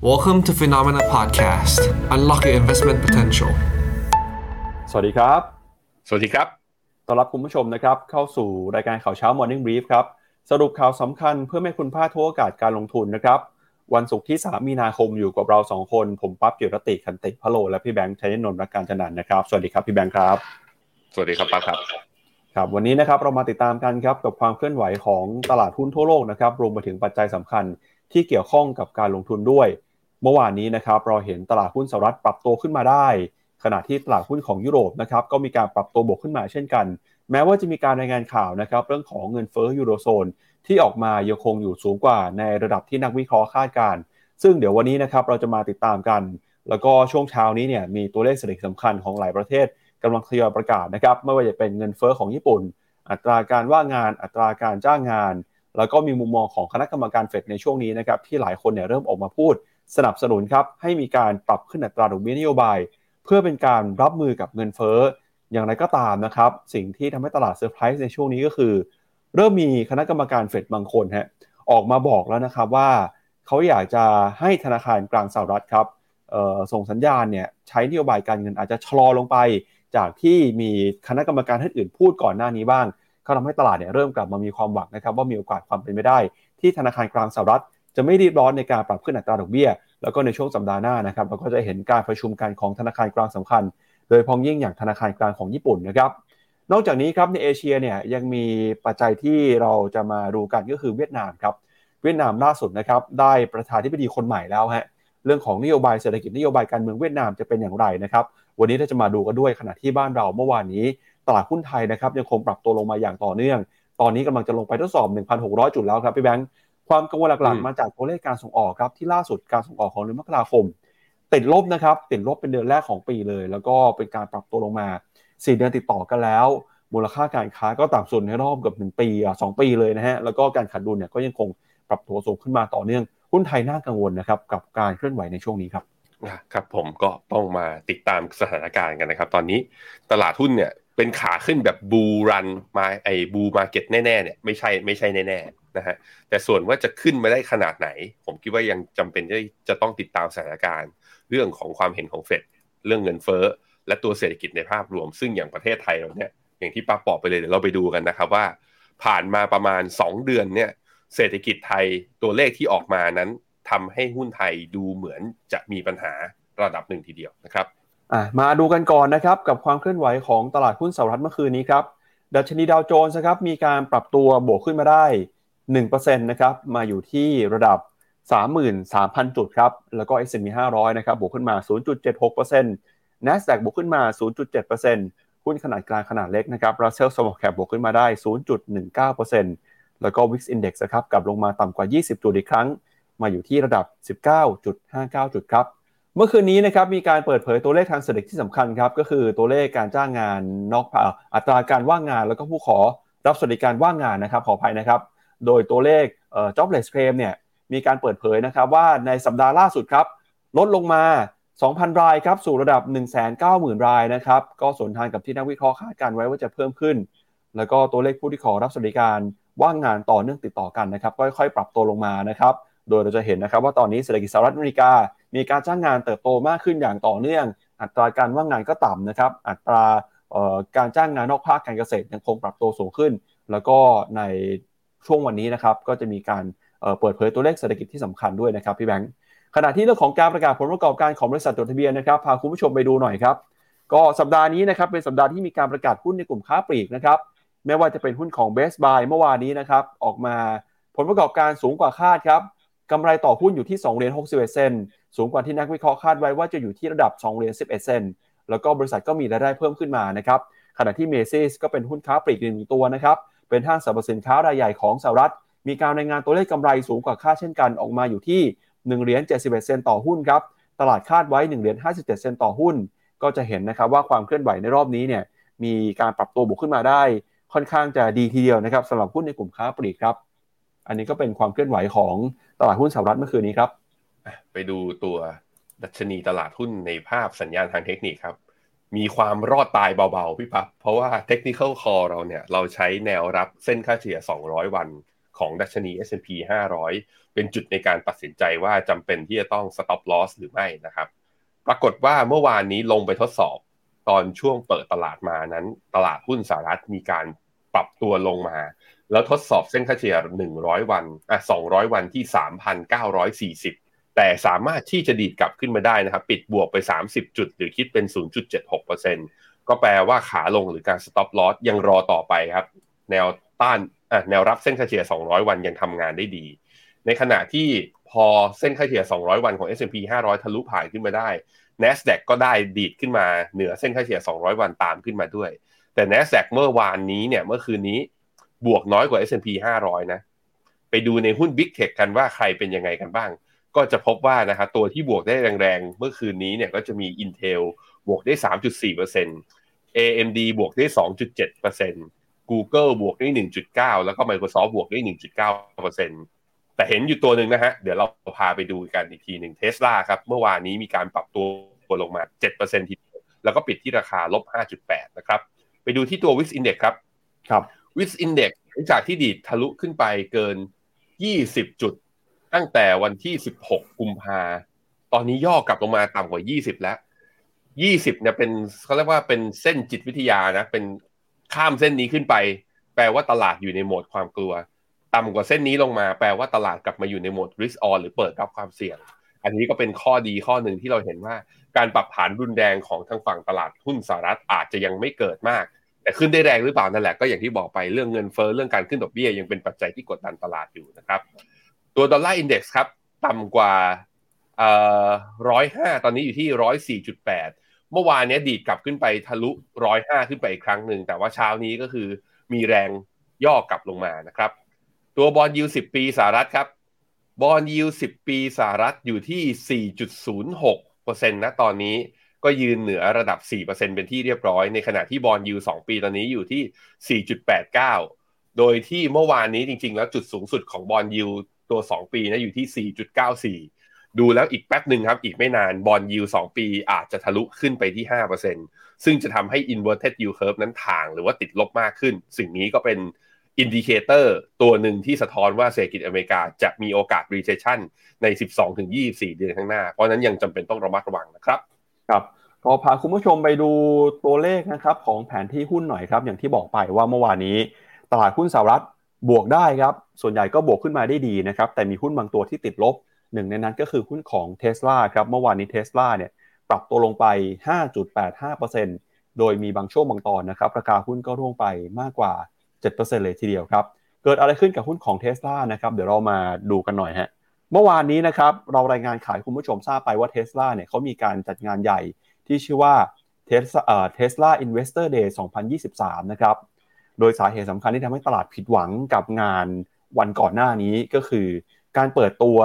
Welcome to Phenomena Podcast. Unlock your investment potential. สวัสดีครับ สวัสดีครับ ต้อนรับคุณผู้ชมนะครับ เข้าสู่รายการข่าวเช้า Morning Brief ครับ สรุปข่าวสำคัญเพื่อให้คุณพลาดทุกโอกาสการลงทุนนะครับ วันศุกร์ที่ 3 มีนาคมอยู่กับเรา 2 คน ผมปั๊บจิรติคันติพะโล และพี่แบงค์ชัยนนท์รักการจันนันท์นะครับ สวัสดีครับพี่แบงค์ครับ สวัสดีครับป้าครับ ครับ วันนี้นะครับเรามาติดตามกันครับกับความเคลื่อนไหวของตลาดหุ้นทั่วโลกนะครับ รวมไปถึงปัจจัยสำคัญที่เกี่ยวข้องกับการลงทุนด้วย เมื่อวานนี้นะครับเราเห็นตลาดหุ้นสหรัฐปรับตัวขึ้นมาได้ ขณะที่ตลาดหุ้นของยุโรปนะครับก็มีการปรับตัวบวกขึ้นมาเช่นกัน แม้ว่าจะมีการรายงานข่าวนะครับเรื่องของเงินเฟ้อยูโรโซนที่ออกมายังคงอยู่สูงกว่าในระดับที่นักวิเคราะห์คาดการณ์ซึ่งเดี๋ยววันนี้นะครับเราจะมาติดตามกัน แล้วก็ช่วงเช้านี้เนี่ยมีตัวเลขเศรษฐกิจสำคัญของหลายประเทศกำลังทยอยประกาศนะครับไม่ว่าจะเป็นเงินเฟ้อของญี่ปุ่น อัตราการว่างงานอัตราการจ้างงาน แล้วก็มีมุมมองของคณะกรรมการเฟดในช่วงนี้นะครับที่หลายคนเนี่ยเริ่มออกมาพูด สนับสนุนครับให้มีการปรับขึ้นอัตราดอกเบี้ยนโยบาย เพื่อเป็นการรับมือกับเงินเฟ้อ อย่างไรก็ตามนะครับ สิ่งที่ทำให้ตลาดเซอร์ไพรส์ในช่วงนี้ก็คือ เริ่มมีคณะกรรมการเฟดบางคนฮะออกมาบอกแล้วนะครับว่า เขาอยากจะให้ธนาคารกลางสหรัฐครับส่งสัญญาณเนี่ยใช้นโยบายการเงินอาจจะชะลอลงไป จากที่มีคณะกรรมการท่านอื่นพูดก่อนหน้านี้บ้างเขาทำให้ตลาดเนี่ยเริ่มกลับมามีความหวังนะครับว่ามีโอกาสความเป็นไปได้ ที่ธนาคารกลางสหรัฐ จะไม่รีบร้อนในการปรับขึ้นอัตราดอกเบี้ย แล้วก็ในช่วงสัปดาห์หน้านะครับเราก็จะเห็นการประชุมกันของธนาคารกลางสำคัญ โดยพองยิ่งอย่างธนาคารกลางของญี่ปุ่นนะครับนอกจากนี้ครับในเอเชียเนี่ยยังมีปัจจัยที่เราจะมาดูกันก็คือเวียดนามครับเวียดนามล่าสุดนะครับได้ประธานธิบดีคนใหม่แล้วฮะเรื่องของนโยบายเศรษฐกิจนโยบายการเมืองเวียดนามจะเป็นอย่างไรนะครับวันนี้เราจะมาดูกันด้วยขณะที่บ้านเราเมื่อวานนี้ ตลาดหุ้นไทยนะครับยังคงปรับตัวลงมาอย่างต่อเนื่อง ตอนนี้กำลังจะลงไปทดสอบ 1,600 จุดแล้วครับพี่แบงค์ ความกังวลหลักๆมาจากตัวเลขการส่งออกครับที่ล่าสุดการส่งออกของเดือนมกราคม ติดลบนะครับติดลบเป็นเดือนแรกของปีเลย แล้วก็เป็นการปรับตัวลงมา 4 เดือนติดต่อกันแล้ว มูลค่าการค้าก็ต่ำสุดในรอบเกือบ1ปีอะ2ปีเลยนะฮะแล้วก็การขาดดุลเนี่ยก็ยังคงปรับตัวสูงขึ้นมาต่อเนื่องหุ้นไทยน่ากังวลนะครับกับการเคลื่อนไหวในช่วงนี้ครับครับผมก็ต้องมาติดตามสถานการณ์กันนะครับ ตอนนี้ตลาดหุ้นเนี่ยเป็นขาขึ้นแบบบูรันมาไอบูมาเก็ตแน่ๆเนี่ยไม่ใช่ไม่ใช่แน่ๆ นะฮะแต่ส่วนว่าจะขึ้นมาได้ขนาดไหน ผมคิดว่ายังจำเป็นที่จะต้องติดตามสถานการณ์ เรื่องของความเห็นของเฟดเรื่องเงินเฟ้อ และตัวเศรษฐกิจในภาพรวม ซึ่งอย่างประเทศไทยเราเนี่ยอย่างที่ป้าบอกไปเลยเดี๋ยวเราไปดูกันนะครับว่า ผ่านมาประมาณ 2 เดือนเนี่ยเศรษฐกิจไทยตัวเลขที่ออกมานั้นทำให้หุ้นไทยดูเหมือนจะมีปัญหาระดับหนึ่งทีเดียวนะครับมาดูกันก่อนนะครับกับความเคลื่อนไหวของตลาดหุ้นสหรัฐเมื่อคืนนี้ครับดัชนีดาวโจนส์ครับมีการปรับตัวบวกขึ้นมาได้ 1%นะครับมาอยู่ที่ระดับ 33,000 จุดครับ แล้วก็ S&P 500 นะครับบวกขึ้นมา 0.76% NASDAQ บวกขึ้นมา 0.7%หุ้นขนาดกลางขนาดเล็กนะครับ Russell Small Cap บวกขึ้นมาได้ 0.19%แล้วก็ Wix Index นะครับกลับลงมาต่ำกว่า 20 จุดอีกครั้ง มาอยู่ที่ระดับ 19.59 จุดครับ เมื่อคืนนี้นะครับมีการเปิดเผยตัวเลขทางเศรษฐกิจที่สำคัญครับก็คือตัวเลขการจ้างงานนอกอัตราการว่างงาน แล้วก็ผู้ขอรับสวัสดิการว่างงานนะครับขออภัยนะครับ โดยตัวเลข jobless claim เนี่ยมีการเปิดเผยนะครับว่าในสัปดาห์ล่าสุดครับ ลดลงมา 2,000 รายครับ สู่ระดับ 190,000 รายนะครับ ก็สวนทางกับที่นักวิเคราะห์คาดการไว้ว่าจะเพิ่มขึ้น แล้วก็ตัวเลขผู้ที่ขอรับสวัสดิการว่างงานต่อเนื่องติดต่อกันนะครับก็ค่อยๆ ปรับตัวลงมานะครับ โดยเราจะเห็นนะครับว่าตอนนี้เศรษฐกิจสหรัฐอเมริกา มีการจ้างงานเติบโตมากขึ้นอย่างต่อเนื่อง อัตราการว่างงานก็ต่ำนะครับ อัตราการจ้างงานนอกภาคการเกษตรยังคงปรับตัวสูงขึ้น แล้วก็ใน ช่วงวันนี้นะครับก็จะมีการเปิดเผยตัวเลขเศรษฐกิจที่สำคัญด้วยนะครับพี่แบงค์ขณะที่เรื่องของการประกาศผลประกอบการของบริษัทจดทะเบียนนะครับพาคุณผู้ชมไปดูหน่อยครับก็สัปดาห์นี้นะครับเป็นสัปดาห์ที่มีการประกาศหุ้นในกลุ่มค้าปลีกนะครับไม่ว่าจะเป็นหุ้นของ Best Buy เมื่อวานนี้นะครับออกมาผลประกอบการสูงกว่าคาดครับกำไรต่อหุ้นอยู่ที่2เหรียญ61 เซนสูงกว่าที่นักวิเคราะห์คาดไว้ว่าจะอยู่ที่ระดับ2เหรียญ11 เซนแล้วก็บริษัทก็มีรายได้เพิ่มขึ้นมานะครับขณะที่เมซิสก็เป็นหุ้นค้าปลีกหนึ่งตัวนะครับ เป็นห้างสรรพสินค้ารายใหญ่ของสหรัฐ มีการรายงานตัวเลขกำไรสูงกว่าคาดเช่นกันออกมาอยู่ที่1เหรียญ71 เซนต์ต่อหุ้นครับ ตลาดคาดไว้1เหรียญ57 เซนต์ต่อหุ้น ก็จะเห็นนะครับว่าความเคลื่อนไหวในรอบนี้เนี่ยมีการปรับตัวบวกขึ้นมาได้ ค่อนข้างจะดีทีเดียวนะครับสำหรับหุ้นในกลุ่มค้าปลีกครับ อันนี้ก็เป็นความเคลื่อนไหวของตลาดหุ้นสหรัฐเมื่อคืนนี้ครับ ไปดูตัวดัชนีตลาดหุ้นในภาพสัญญาณทางเทคนิคครับ มีความรอดตายเบาๆพี่ปั๊บเพราะว่าเทคนิคอลคอเราเนี่ย เราใช้แนวรับเส้นค่าเฉลี่ย 200 วันของดัชนี S&P 500 เป็นจุดในการตัดสินใจว่าจำเป็นที่จะต้อง stop loss หรือไม่นะครับ ปรากฏว่าเมื่อวานนี้ลงไปทดสอบตอนช่วงเปิดตลาดมานั้น ตลาดหุ้นสหรัฐมีการปรับตัวลงมา แล้วทดสอบเส้นค่าเฉลี่ย 100 วันอะ200 วันที่ 3,940 แต่สามารถที่จะดีดกลับขึ้นมาได้นะครับ ปิดบวกไป 30 จุด หรือคิดเป็น 0.76%ก็แปลว่าขาลงหรือการ stop loss ยังรอต่อไปครับ แนวต้านแนวรับเส้นค่าเฉลี่ย 200 วันยังทำงานได้ดี ในขณะที่พอเส้นค่าเฉลี่ย 200 วันของ S&P 500 ทะลุผ่านขึ้นมาได้ NASDAQ ก็ได้ดีดขึ้นมาเหนือเส้นค่าเฉลี่ย 200 วันตามขึ้นมาด้วย แต่ NASDAQ เมื่อวานนี้เนี่ยเมื่อคืนนี้บวกน้อยกว่า S&P 500 นะ ไปดูในหุ้น Big Tech กันว่าใครเป็นยังไงกันบ้าง ก็จะพบว่านะครับตัวที่บวกได้แรงๆ เมื่อคืนนี้เนี่ยก็จะมี Intel บวกได้ 3.4% AMD บวกได้ 2.7% Google บวกได้ 1.9 แล้วก็ Microsoft บวกได้ 1.9%แต่เห็นอยู่ตัวหนึ่งนะฮะ เดี๋ยวเราพาไปดูกันอีกทีหนึ่งเทสลาครับ เมื่อวานนี้มีการปรับตัวลงมา 7%ทีเดียวแล้วก็ปิดที่ราคาลบ 5.8 นะครับ ไปดูที่ตัว Wix Index ครับครับ Wix Index หลังจากที่ดีดทะลุขึ้นไปเกิน 20 จุด ตั้งแต่วันที่ 16 กุมภาตอนนี้ย่อกลับลงมาต่ำกว่า 20 แล้ว 20 เนี่ยเป็นเขาเรียกว่าเป็นเส้นจิตวิทยานะ เป็นข้ามเส้นนี้ขึ้นไป แปลว่าตลาดอยู่ในโหมดความกลัว ต่ำกว่าเส้นนี้ลงมา แปลว่าตลาดกลับมาอยู่ในโหมด risk on หรือเปิดรับความเสี่ยง อันนี้ก็เป็นข้อดีข้อหนึ่งที่เราเห็นว่า การปรับฐานรุนแรงของทางฝั่งตลาดหุ้นสหรัฐอาจจะยังไม่เกิดมากแต่ขึ้นได้แรงหรือเปล่านั่นแหละก็อย่างที่บอกไปเรื่องเงินเฟ้อเรื่องการขึ้นดอกเบี้ยยังเป็นปัจจัยที่กดดันตลาดอยู่นะครับ ตัวดอลลาร์อินเด็กซ์ครับต่ำกว่าร้อยห้าตอนนี้อยู่ที่ร้อยสี่จุดแปดเมื่อวานนี้ดีดกลับขึ้นไปทะลุร้อยห้าขึ้นไปอีกครั้งหนึ่งแต่ว่าเช้านี้ก็คือมีแรงย่อกลับลงมานะครับ ตัวบอลยูสิบปีสหรัฐครับบอลยูสิบปีสหรัฐอยู่ที่ 4.06%นต์นะตอนนี้ก็ยืนเหนือระดับ 4%เป็นที่เรียบร้อย ในขณะที่บอลยู2ปีตอนนี้อยู่ที่ 4.89 โดยที่เมื่อวานนี้จริงๆ แล้วจุดสูงสุดของบอลยู ตัว 2 ปีนะอยู่ที่ 4.94 ดูแล้วอีกแป๊บหนึ่งครับ อีกไม่นานบอลยู2ปีอาจจะทะลุขึ้นไปที่ 5%ซึ่งจะทำให้ inverted yield curve นั้นถ่างหรือว่าติดลบมากขึ้น สิ่งนี้ก็เป็นindicator ตัวหนึ่งที่สะท้อนว่าเศรษฐกิจอเมริกาจะมีโอกาส recession ใน 12-24 เดือนข้างหน้า เพราะนั้นยังจำเป็นต้องระมัดระวังนะครับครับก็พาคุณผู้ชมไปดูตัวเลขนะครับของแผนที่หุ้นหน่อยครับ อย่างที่บอกไปว่าเมื่อวานนี้ ตลาดหุ้นสหรัฐ บวกได้ครับ ส่วนใหญ่ก็บวกขึ้นมาได้ดีนะครับ แต่มีหุ้นบางตัวที่ติดลบหนึ่งในนั้นก็คือหุ้นของเท s l a ครับ เมื่อวานนี้เท สลา เนี่ยปรับตัวลงไป 5.85%โดยมีบางช่วงบางตอนนะครับ ราคาหุ้นก็ร่วงไปมากกว่า 7%เลยทีเดียวครับ เกิดอะไรขึ้นกับหุ้นของเท s l a นะครับ เดี๋ยวเรามาดูกันหน่อยฮะ เมื่อวานนี้นะครับ เรารายงานขายคุณผู้ชมทราบไปว่าเท s l a เนี่ยเขามีการจัดงานใหญ่ที่ชื่อว่า Tesla, เอ่อ Tesla Investor Day 2023 นะครับ โดยสาเหตุสำคัญที่ทำให้ตลาดผิดหวังกับงานวันก่อนหน้านี้ก็คือ การเปิดตัว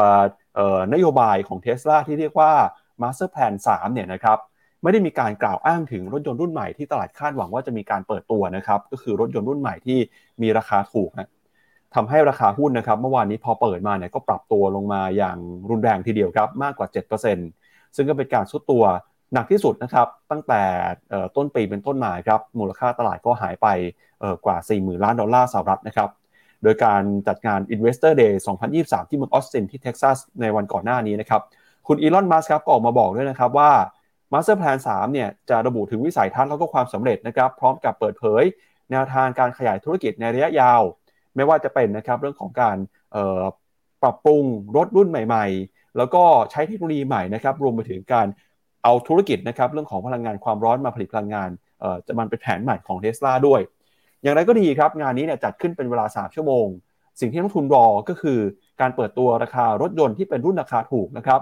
นโยบายของ Tesla ที่เรียกว่า Master Plan 3เนี่ยนะครับไม่ได้มีการกล่าวอ้างถึงรถยนต์รุ่นใหม่ที่ตลาดคาดหวังว่าจะมีการเปิดตัวนะครับก็คือรถยนต์รุ่นใหม่ที่มีราคาถูกนะทำให้ราคาหุ้นนะครับเมื่อวานนี้พอเปิดมาเนี่ยก็ปรับตัวลงมาอย่างรุนแรงทีเดียวครับมากกว่า 7%ซึ่งก็เป็นการสุดตัวหนักที่สุดนะครับตั้งแต่ต้นปีเป็นต้นมาครับมูลค่าตลาดก็หายไป กว่า 40,000 ล้านดอลลาร์สหรัฐนะครับ โดยการจัดงาน Investor Day 2023 ที่เมืองออสตินที่เท็กซัสในวันก่อนหน้านี้นะครับ คุณอีลอน มัสครับก็ออกมาบอกด้วยนะครับว่า Master Plan 3 เนี่ยจะระบุถึงวิสัยทัศน์แล้วก็ความสำเร็จนะครับ พร้อมกับเปิดเผย แนวทางการขยายธุรกิจในระยะยาว ไม่ว่าจะเป็นนะครับเรื่องของการปรับปรุงรถรุ่นใหม่ ๆ แล้วก็ใช้เทคโนโลยีใหม่นะครับรวมไปถึงการเอาธุรกิจนะครับเรื่องของพลังงานความร้อนมาผลิตพลังงานจะมันเป็นแผนใหม่ของเทสลาด้วย อย่างไรก็ดีครับงานนี้เนี่ยจัดขึ้นเป็นเวลา 3 ชั่วโมง สิ่งที่นักลงทุนรอก็คือการเปิดตัวราคารถยนต์ที่เป็นรุ่นราคาถูกนะครับ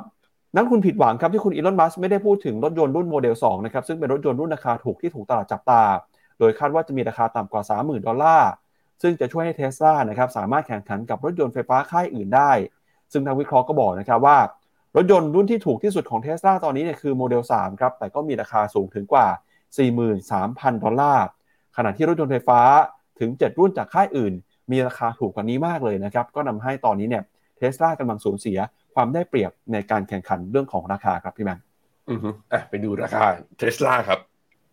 นักลงทุนผิดหวังครับที่คุณอีลอนมัสก์ไม่ได้พูดถึงรถยนต์รุ่นโมเดล2นะครับซึ่งเป็นรถยนต์รุ่นราคาถูกที่ถูกตลาดจับตา โดยคาดว่าจะมีราคาต่ำกว่า 30,000 ดอลลาร์ซึ่งจะช่วยให้เทสลานะครับสามารถแข่งขันกับรถยนต์ไฟฟ้าค่ายอื่นได้ ซึ่งทางนักวิเคราะห์ก็บอกนะครับว่ารถยนต์รุ่นที่ถูกที่สุดของเท s l a ตอนนี้เนี่ยคือโมเดล3ครับแต่ก็มีราคาสูงถึงกว่า 43,000 ดอลลาร์ ขณะที่รถยนต์ไฟฟ้าถึง 7 รุ่นจากค่ายอื่น มีราคาถูกกว่านี้มากเลยนะครับ ก็นำให้ตอนนี้เนี่ยเทสลากำลังสูญเสียความได้เปรียบในการแข่งขันเรื่องของราคาครับพี่แมนอือฮึอะไปดูราคาเทสลาครับ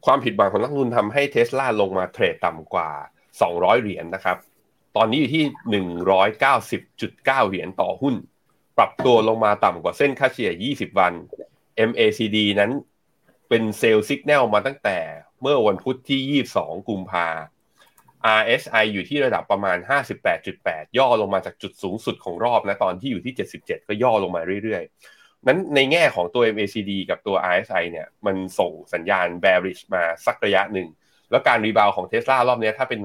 ความผิดหวังของนักลงทุนทำให้เทสลาลงมาเทรดต่ำกว่า 200 เหรียญนนะครับ ตอนนี้อยู่ที่หนึ่งร้อยเก้าสิบจุดเก้าเหรียญต่อหุ้น ปรับตัวลงมาต่ำกว่าเส้นค่าเฉลี่ยยี่สิบวัน MACD นั้นเป็นเซลล์สัญญาณมาตั้งแต่ เมื่อวันพุธที่ 22 กุมภา RSI อยู่ที่ระดับประมาณ 58.8 ย่อลงมาจากจุดสูงสุดของรอบนะตอนที่อยู่ที่ 77 ก็ย่อลงมาเรื่อยๆ นั้นในแง่ของตัว MACD กับตัว RSI เนี่ยมันส่งสัญญาณ bearish มาสักระยะหนึ่ง แล้วการรีบาวของเท s l a รอบนี้ถ้าเป็น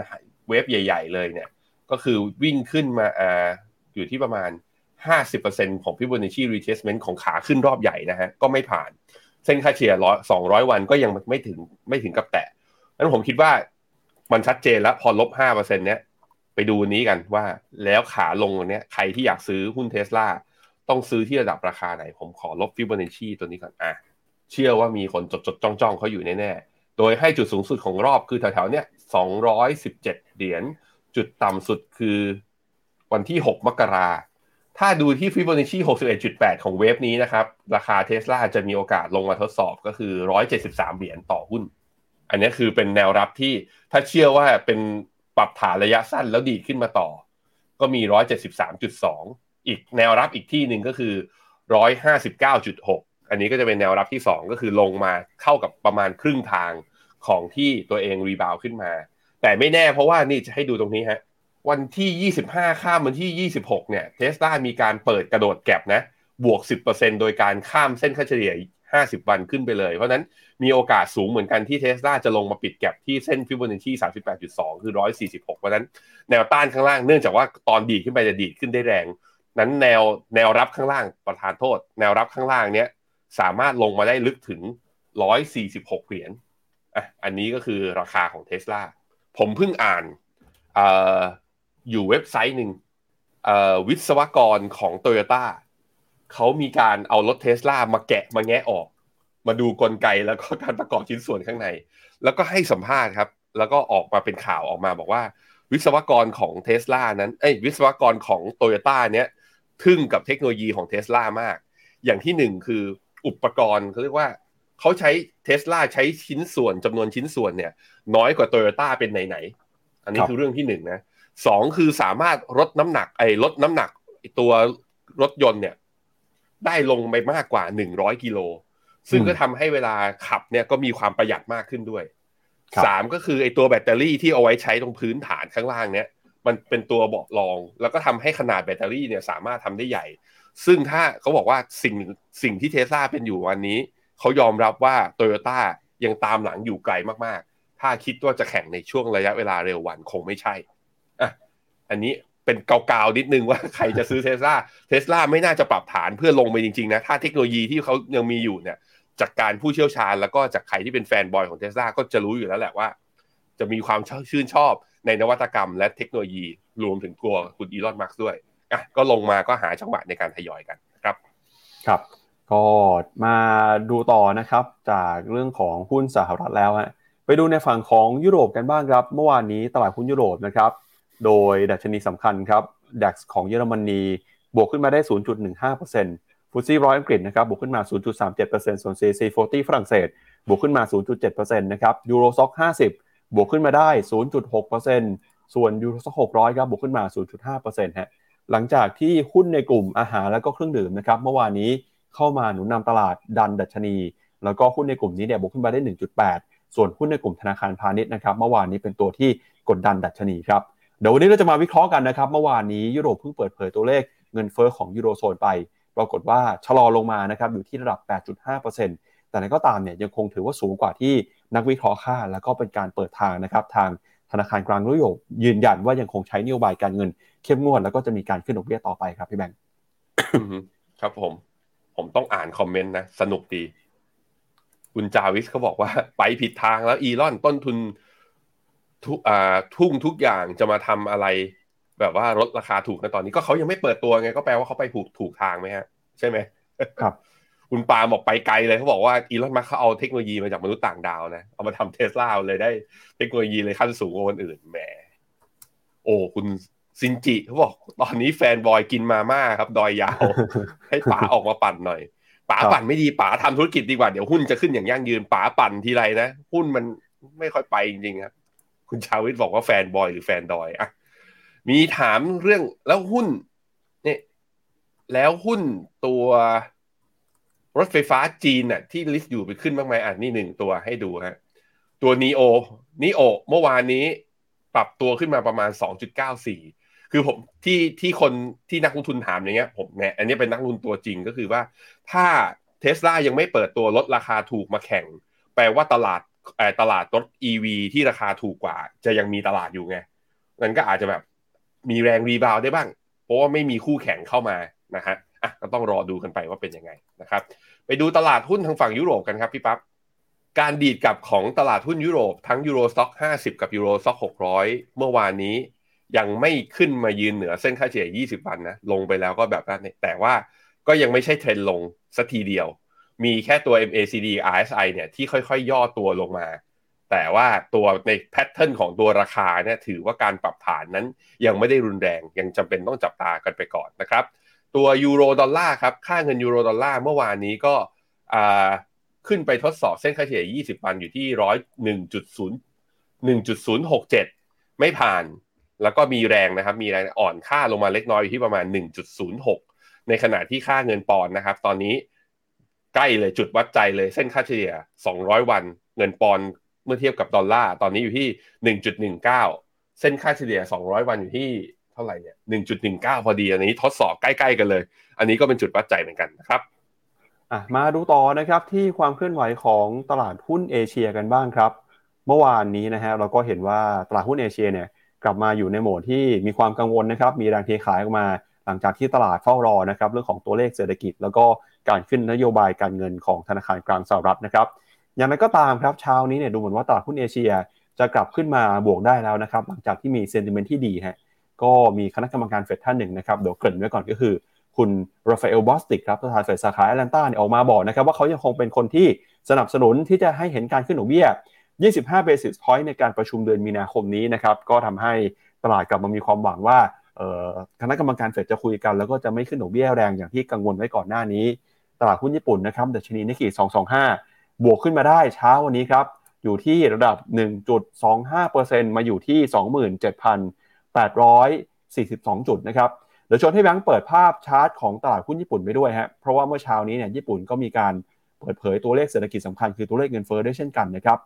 เวฟใหญ่ ๆ เลยเนี่ยก็คือวิ่งขึ้นมาออยู่ที่ประมาณ 50%ของ Fibonacci retracement ของขาขึ้นรอบใหญ่นะฮะก็ไม่ผ่าน เส้นค่าเฉลี่ยร้อยสองร้อยวันก็ยังไม่ถึงไม่ถึงกับแตะนั้นผมคิดว่ามันชัดเจนแล้วพอลบห้าเปอร์เซ็นเนี้ยไปดูนี้กันว่าแล้วขาลงเนี้ยใครที่อยากซื้อหุ้นเทสลาต้องซื้อที่ระดับราคาไหน ผมขอลบฟิบ b o n a c c i ตัวนี้ก่อนอะเชื่อว่ามีคนจดจดจ้องจ้องเขาอยู่แน่ๆ โดยให้จุดสูงสุดของรอบคือแถวๆเนี้ยสองร้อยสิบเจ็ดเหรียญ จุดต่ำสุดคือวันที่หกมกรา ถ้าดูที่ Fibonacci 61.8 ของ wave นี้นะครับ ราคาเทสลาจะมีโอกาสลงมาทดสอบก็คือ 173 เหรียญต่อหุ้น อันนี้คือเป็นแนวรับที่ถ้าเชื่อว่าเป็นปรับฐานระยะสั้นแล้วดีดขึ้นมาต่อ ก็มี 173.2 อีกแนวรับอีกที่หนึ่งก็คือ 159.6 อันนี้ก็จะเป็นแนวรับที่ 2 ก็คือลงมาเข้ากับประมาณครึ่งทางของที่ตัวเอง rebound ขึ้นมา แต่ไม่แน่เพราะว่านี่จะให้ดูตรงนี้ฮะ วันที่ 25 ข้ามวันที่ 26 เนี่ยเทสลามีการเปิดกระโดดแก็บนะ บวก 10%โดยการข้ามเส้นค่าเฉลี่ย 50 วันขึ้นไปเลย เพราะนั้นมีโอกาสสูงเหมือนกันที่เทสลาจะลงมาปิดแก็บที่เส้นฟิบ b o n a c c i 38.2 คือ 146 เพราะนั้นแนวต้านข้างล่างเนื่องจากว่าตอนดีขึ้นไปจะดีขึ้นได้แรง นั้นแนวแนวรับข้างล่างประธานโทษ แนวรับข้างล่างเนี้ยสามารถลงมาได้ลึกถึง 146 เหรียญอะอันนี้ก็คือราคาของเทสลาผมเพิ่งอ่านเอ่อ อยู่เว็บไซต์หนึ่งวิศวกรของโตโยต้าเขามีการเอารถเทสลามาแกะมาแงะออก มาดูกลไกแล้วก็การประกอบชิ้นส่วนข้างใน แล้วก็ให้สัมภาษณ์ครับ แล้วก็ออกมาเป็นข่าวออกมาบอกว่า วิศวกรของเทสลานั้นเอ้ยวิศวกรของโตโยต้าเนี้ยทึ่งกับเทคโนโลยีของเทสลามาก อย่างที่หนึ่งคืออุปกรณ์เขาเรียกว่าเขาใช้เทสลาใช้ชิ้นส่วนจำนวนชิ้นส่วนเนี่ย น้อยกว่าโตโยต้าเป็นไหนๆอันนี้คือเรื่องที่หนึ่งนะ สองคือสามารถลดน้ำหนักไอ้ลดน้ำหนักตัวรถยนต์เนี่ย ได้ลงไปมากกว่าหนึ่งร้อยกิโลซึ่งก็ทำให้เวลาขับเนี่ยก็มีความประหยัดมากขึ้นด้วยสามก็คือไอ้ตัวแบตเตอรี่ที่เอาไว้ใช้ตรงพื้นฐานข้างล่างเนี่ย มันเป็นตัวเบาะรอง แล้วก็ทำให้ขนาดแบตเตอรี่เนี่ยสามารถทำได้ใหญ่ ซึ่งถ้าเขาบอกว่าสิ่งสิ่งที่เทสลาเป็นอยู่วันนี้ เขายอมรับว่าโตโยต้ายังตามหลังอยู่ไกลมากๆ ถ้าคิดว่าจะแข่งในช่วงระยะเวลาเร็ววันคงไม่ใช่อะ อันนี้เป็นเกาๆนิดนึงว่าใครจะซื้อเทสลาเทสลาไม่น่าจะปรับฐานเพื่อลงไปจริงๆนะ ถ้าเทคโนโลยีที่เขายังมีอยู่เนี่ย จากการผู้เชี่ยวชาญแล้วก็จากใครที่เป็น fanboy ของเทสลาก็จะรู้อยู่แล้วแหละว่า จะมีความชื่นชอบในนวัตกรรมและเทคโนโลยีรวมถึงตัวคุณอีลอนมาร์กด้วยอะก็ลงมาก็หาจังหวะในการทยอยกันครับ ครับ ก็มาดูต่อนะครับ จากเรื่องของหุ้นสหรัฐแล้วฮะไปดูในฝั่งของยุโรปกันบ้างครับ เมื่อวานนี้ตลาดหุ้นยุโรปนะครับ โดยดัชนีสำคัญครับ DAX ของเยอรมนีบวกขึ้นมาได้ 0.15%ฟุตซี่ร้อยอังกฤษนะครับบวกขึ้นมา 0.37%ส่วน CAC 40 ฝรั่งเศส บวกขึ้นมา 0.7%นะครับยูโรซ็อก50 บวกขึ้นมาได้ 0.6%ส่วนยูโรซ็อก600 ครับบวกขึ้นมา 0.5%ฮะหลังจากที่หุ้นในกลุ่มอาหารและก็เครื่องดื่มนะครับเมื่อวานนี้เข้ามาหนุนนำตลาดดันดัชนี แล้วก็หุ้นในกลุ่มนี้เนี่ยบวกขึ้นมาได้ 1.8 ส่วนหุ้นในกลุ่มธนาคารพาณิชย์นะครับเมื่อวานนี้เป็นตัวที่กดดันดัชนีครับ เดี๋ยววันนี้เราจะมาวิเคราะห์กันนะครับ เมื่อวานนี้ยุโรปเพิ่งเปิดเผยตัวเลขเงินเฟอ้อของยูโรโซนไป ปรากฏว่าชะลอลงมานะครับอยู่ที่ระดับ 8.5%แต่นั้นก็ตามเนี่ยยังคงถือว่าสูงกว่าที่นักวิเคราะห์คาดแล้วก็เป็นการเปิดทางนะครับทางธนาคารกลางยุโรปยืนยันว่ายังคงใช้นโยบายการเงินเข้มงวดแล้วก็จะมีการขึ้นดอกเบี้ยต่อไปครับพี่แบงค์ครับผม ผมต้องอ่านคอมเมนต์นะ สนุกดี คุณจาวิสเขาบอกว่า ไปผิดทางแล้วอีลอนต้นทุน ทุกอ่าทุ่งทุกอย่างจะมาทำอะไร แบบว่าลดราคาถูกในตอนนี้ก็เขายังไม่เปิดตัวไงก็แปลว่าเขาไปถูกถูกทางไหมฮะ ใช่ไหมครับ คุณปาบอกไปไกลเลยเขาบอกว่าอีลอนมัสก์เขาเอาเทคโนโลยีมาจากมนุษย์ต่างดาวนะ เอามาทำเทสลาเลยได้เทคโนโลยีเลยขั้นสูงกว่าคนอื่นแหมโอ้คุณซินจิเขาบอกตอนนี้ fanboy กินมาม่าครับ ดอยยาว ให้ป๋าออกมาปั่นหน่อยป๋าปั่นไม่ดีป๋าทำธุรกิจดีกว่า เดี๋ยวหุ้นจะขึ้นอย่างยั่งยืนป๋าปั่นทีไรนะ หุ้นมันไม่ค่อยไปจริงๆครับ คุณชาวิทบอกว่า fanboy หรือแฟนดอยอะมีถามเรื่องแล้วหุ้นเนี่ยแล้วหุ้นตัวรถไฟฟ้าจีนน่ะที่ลิสต์อยู่ไปขึ้นบ้างไหมอะนี่หนึ่งตัวให้ดูฮะตัวนีโอนีโอเมื่อวานนี้ปรับตัวขึ้นมาประมาณ 2.94 คือผมที่ที่คนที่นักลงทุนถามอย่างเงี้ยผมเนี่ยอันนี้เป็นนักลงทุนตัวจริงก็คือว่า ถ้าเทสลายังไม่เปิดตัวลดราคาถูกมาแข่ง แปลว่าตลาด ตลาดรถ EV ที่ราคาถูกกว่า จะยังมีตลาดอยู่ไงนั่นก็อาจจะแบบมีแรง rebound ได้บ้าง เพราะว่าไม่มีคู่แข่งเข้ามานะฮะอะก็ต้องรอดูกันไปว่าเป็นยังไงนะครับ ไปดูตลาดหุ้นทางฝั่งยุโรปกันครับพี่ปั๊บการดีดกลับของตลาดหุ้นยุโรปทั้ง Euro Stoxx 50 กับ Euro Stoxx 600 เมื่อวานนี้ยังไม่ขึ้นมายืนเหนือเส้นค่าเฉลี่ย 20 วันนะ ลงไปแล้วก็แบบนั้นแต่ว่าก็ยังไม่ใช่เทรนลงสักทีเดียว มีแค่ตัว MACD RSI เนี่ยที่ค่อยๆย่อตัวลงมา แต่ว่าตัวในแพทเทิร์นของตัวราคาเนี่ยถือว่าการปรับฐานนั้นยังไม่ได้รุนแรงยังจำเป็นต้องจับตากันไปก่อนนะครับ ตัวยูโรดอลลาร์ครับค่าเงินยูโรดอลลาร์เมื่อวานนี้ก็ขึ้นไปทดสอบเส้นค่าเฉลี่ย 20 วันอยู่ที่ร้อยหนึ่งจุดศูนย์หนึ่งจุดศูนย์หกเจ็ดไม่ผ่าน แล้วก็มีแรงนะครับ มีแรงอ่อนค่าลงมาเล็กน้อยอยู่ที่ประมาณ 1.06 ในขณะที่ค่าเงินปอนด์นะครับ ตอนนี้ ใกล้เลยจุดวัดใจเลยเส้นค่าเฉลี่ย 200 วัน เงินปอนด์เมื่อเทียบกับดอลลาร์ตอนนี้อยู่ที่ 1.19 เส้นค่าเฉลี่ย 200 วันอยู่ที่เท่าไหร่เนี่ย 1.19 พอดีอันนี้ทดสอบใกล้ๆกันเลย อันนี้ก็เป็นจุดวัดใจเหมือนกันนะครับมาดูต่อนะครับที่ความเคลื่อนไหวของตลาดหุ้นเอเชียกันบ้างครับ เมื่อวานนี้นะฮะเราก็เห็นว่าตลาดหุ้นเอเชียเนี่ยกลับมาอยู่ในโหมดที่มีความกังวลนะครับมีแรงเทขายออกมา หลังจากที่ตลาดเฝ้ารอนะครับเรื่องของตัวเลขเศรษฐกิจ แล้วก็การขึ้นนโยบายการเงินของธนาคารกลางสหรัฐนะครับ อย่างไรก็ตามครับเช้านี้เนี่ยดูเหมือนว่าตลาดหุ้นเอเชียจะกลับขึ้นมาบวกได้แล้วนะครับหลังจากที่มี sentiment ที่ดีฮะก็มีคณะกรรมการเฟดท่านหนึ่งนะครับเดี๋ยวเกริ่นไว้ก่อนก็คือ คุณราฟาเอลบอสติกครับประธานเฟดสาขาแอตแลนตาเนี่ยออกมาบอกนะครับว่าเขายังคงเป็นคนที่สนับสนุนที่จะให้เห็นการขึ้นดอกเบี้ย 25 basis point ในการประชุมเดือนมีนาคมนี้นะครับก็ทำให้ตลาดกลับมามีความหวังว่า คณะกรรมการเฟดจะคุยกัน แล้วก็จะไม่ขึ้นดอกเบี้ยแรงอย่างที่กังวลไว้ก่อนหน้านี้ ตลาดหุ้นญี่ปุ่นนะครับดัชนีนิกเกิ225 บวกขึ้นมาได้เช้าวันนี้ครับอยู่ที่ระดับ 1.25%มาอยู่ที่ 27,842 จุดนะครับเดี๋ยวชวนให้แบงค์เปิดภาพชาร์ตของตลาดหุ้นญี่ปุ่นไปด้วยฮะเพราะว่าเมื่อเช้านี้เนี่ยญี่ปุ่นก็มีการเปิดเผยตัวเลขเศรษฐกิจสำคัญคือตัวเลขเงินเฟ้อด้วยเช่นกันนะครับ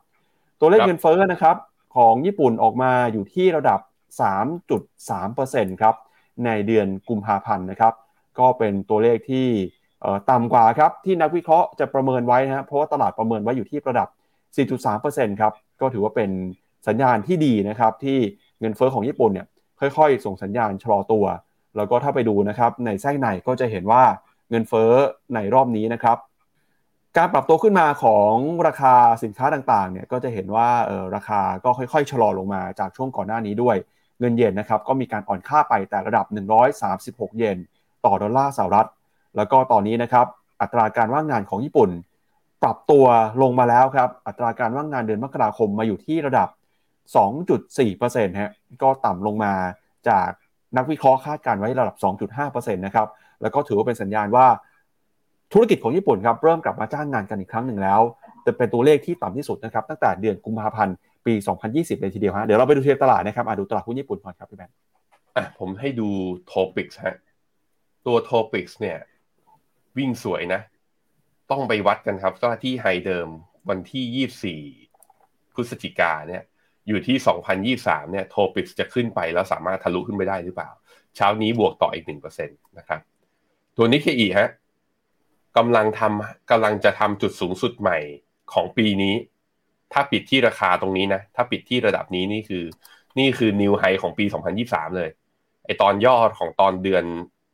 ตัวเลขเงินเฟ้อนะครับของญี่ปุ่นออกมาอยู่ที่ระดับ 3.3%ครับในเดือนกุมภาพันธ์นะครับ ก็เป็นตัวเลขที่ต่ำกว่าครับที่นักวิเคราะห์จะประเมินไว้นะเพราะว่าตลาดประเมินไว้อยู่ที่ระดับ 4.3%ครับก็ถือว่าเป็นสัญญาณที่ดีนะครับที่เงินเฟ้อของญี่ปุ่นเนี่ยค่อยๆ ส่งสัญญาณชะลอตัว แล้วก็ถ้าไปดูนะครับในไส้ในก็จะเห็นว่าเงินเฟ้อในรอบนี้นะครับการปรับตัวขึ้นมาของราคาสินค้าต่างๆเนี่ยก็จะเห็นว่าออราคาก็ค่อยๆชะลอลงมาจากช่วงก่อนหน้านี้ด้วย เงินเยนนะครับก็มีการอ่อนค่าไปแต่ระดับ 136 เยนต่อดอลลาร์สหรัฐ แล้วก็ตอนนี้นะครับอัตราการว่างงานของญี่ปุ่น ปรับตัวลงมาแล้วครับอัตราการว่างงานเดือนมกราคมมาอยู่ที่ระดับ 2.4%ฮะก็ต่ำลงมาจากนักวิเคราะห์คาดการณ์ไว้ระดับ 2.5%นะครับแล้วก็ถือว่าเป็นสัญญาณว่าธุรกิจของญี่ปุ่นครับเริ่มกลับมาจ้างงานกันอีกครั้งหนึ่งแล้ว แต่เป็นตัวเลขที่ต่ำที่สุดนะครับตั้งแต่เดือนกุมภาพันธ์ ปี 2020 เลยทีเดียวฮะเดี๋ยวเราไปดูเทรนตลาดนะครับดูตลาดหุ้นญี่ปุ่นก่อนครับพี่แบงค์อะผมให้ดู TOPIXฮะตัว TOPIX เนี่ย วิ่งสวยนะ ต้องไปวัดกันครับก็ที่ high เดิมวันที่ 24 พฤศจิกาเนี่ย อยู่ที่ 2023 เนี่ยโทปิกส์จะขึ้นไปแล้วสามารถทะลุขึ้นไปได้หรือเปล่า เช้านี้บวกต่ออีก 1%นะครับ ตัวนี้เคอีฮะกำลังทำกำลังจะทำจุดสูงสุดใหม่ของปีนี้ ถ้าปิดที่ราคาตรงนี้นะ ถ้าปิดที่ระดับนี้นี่คือ นี่คือนิวไฮของปี 2023 เลย ไอตอนย่อของตอนเดือน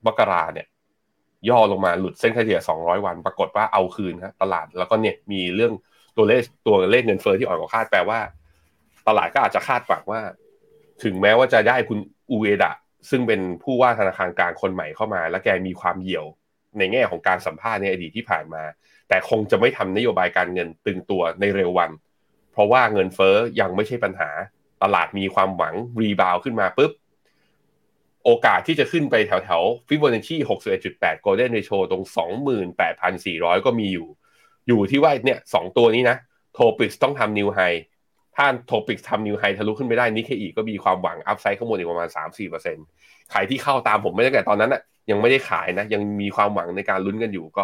มกราเนี่ย ย่อลงมาหลุดเส้นค่าเฉลี่ย 200 วัน ปรากฏว่าเอาคืนครับตลาดแล้วก็เนี่ยมีเรื่องตัวเลขตัวเลขเงินเฟอ้อที่อ่อนกว่าคาดแปลว่า ตลาดก็อาจจะคาดหวังว่า ถึงแม้ว่าจะได้คุณอูเอดะซึ่งเป็นผู้ว่าธนาคารกลางคนใหม่เข้ามา และแกมีความเหี่ยวในแง่ของการสัมภาษณ์ในอดีตที่ผ่านมา แต่คงจะไม่ทำนโยบายการเงินตึงตัวในเร็ววัน เพราะว่าเงินเฟ้อยังไม่ใช่ปัญหาตลาดมีความหวังรีบาวขึ้นมาปุ๊บ โอกาสที่จะขึ้นไปแถวแถวฟิบโบนัชชี61.8 golden ratio ตรง 28,400 ก็มีอยู่ อยู่ที่ว่าเนี่ยสองตัวนี้นะ TOPIX ต้องทำ new high ถ้า TOPIX ทำ new high ทะลุขึ้นไปได้นิกเคอิก็มีความหวัง upside ข้างบนอีกประมาณ 3-4%ใครที่เข้าตามผมมาตั้งแต่ตอนนั้นน่ะยังไม่ได้ขายนะ ยังมีความหวังในการลุ้นกันอยู่ก็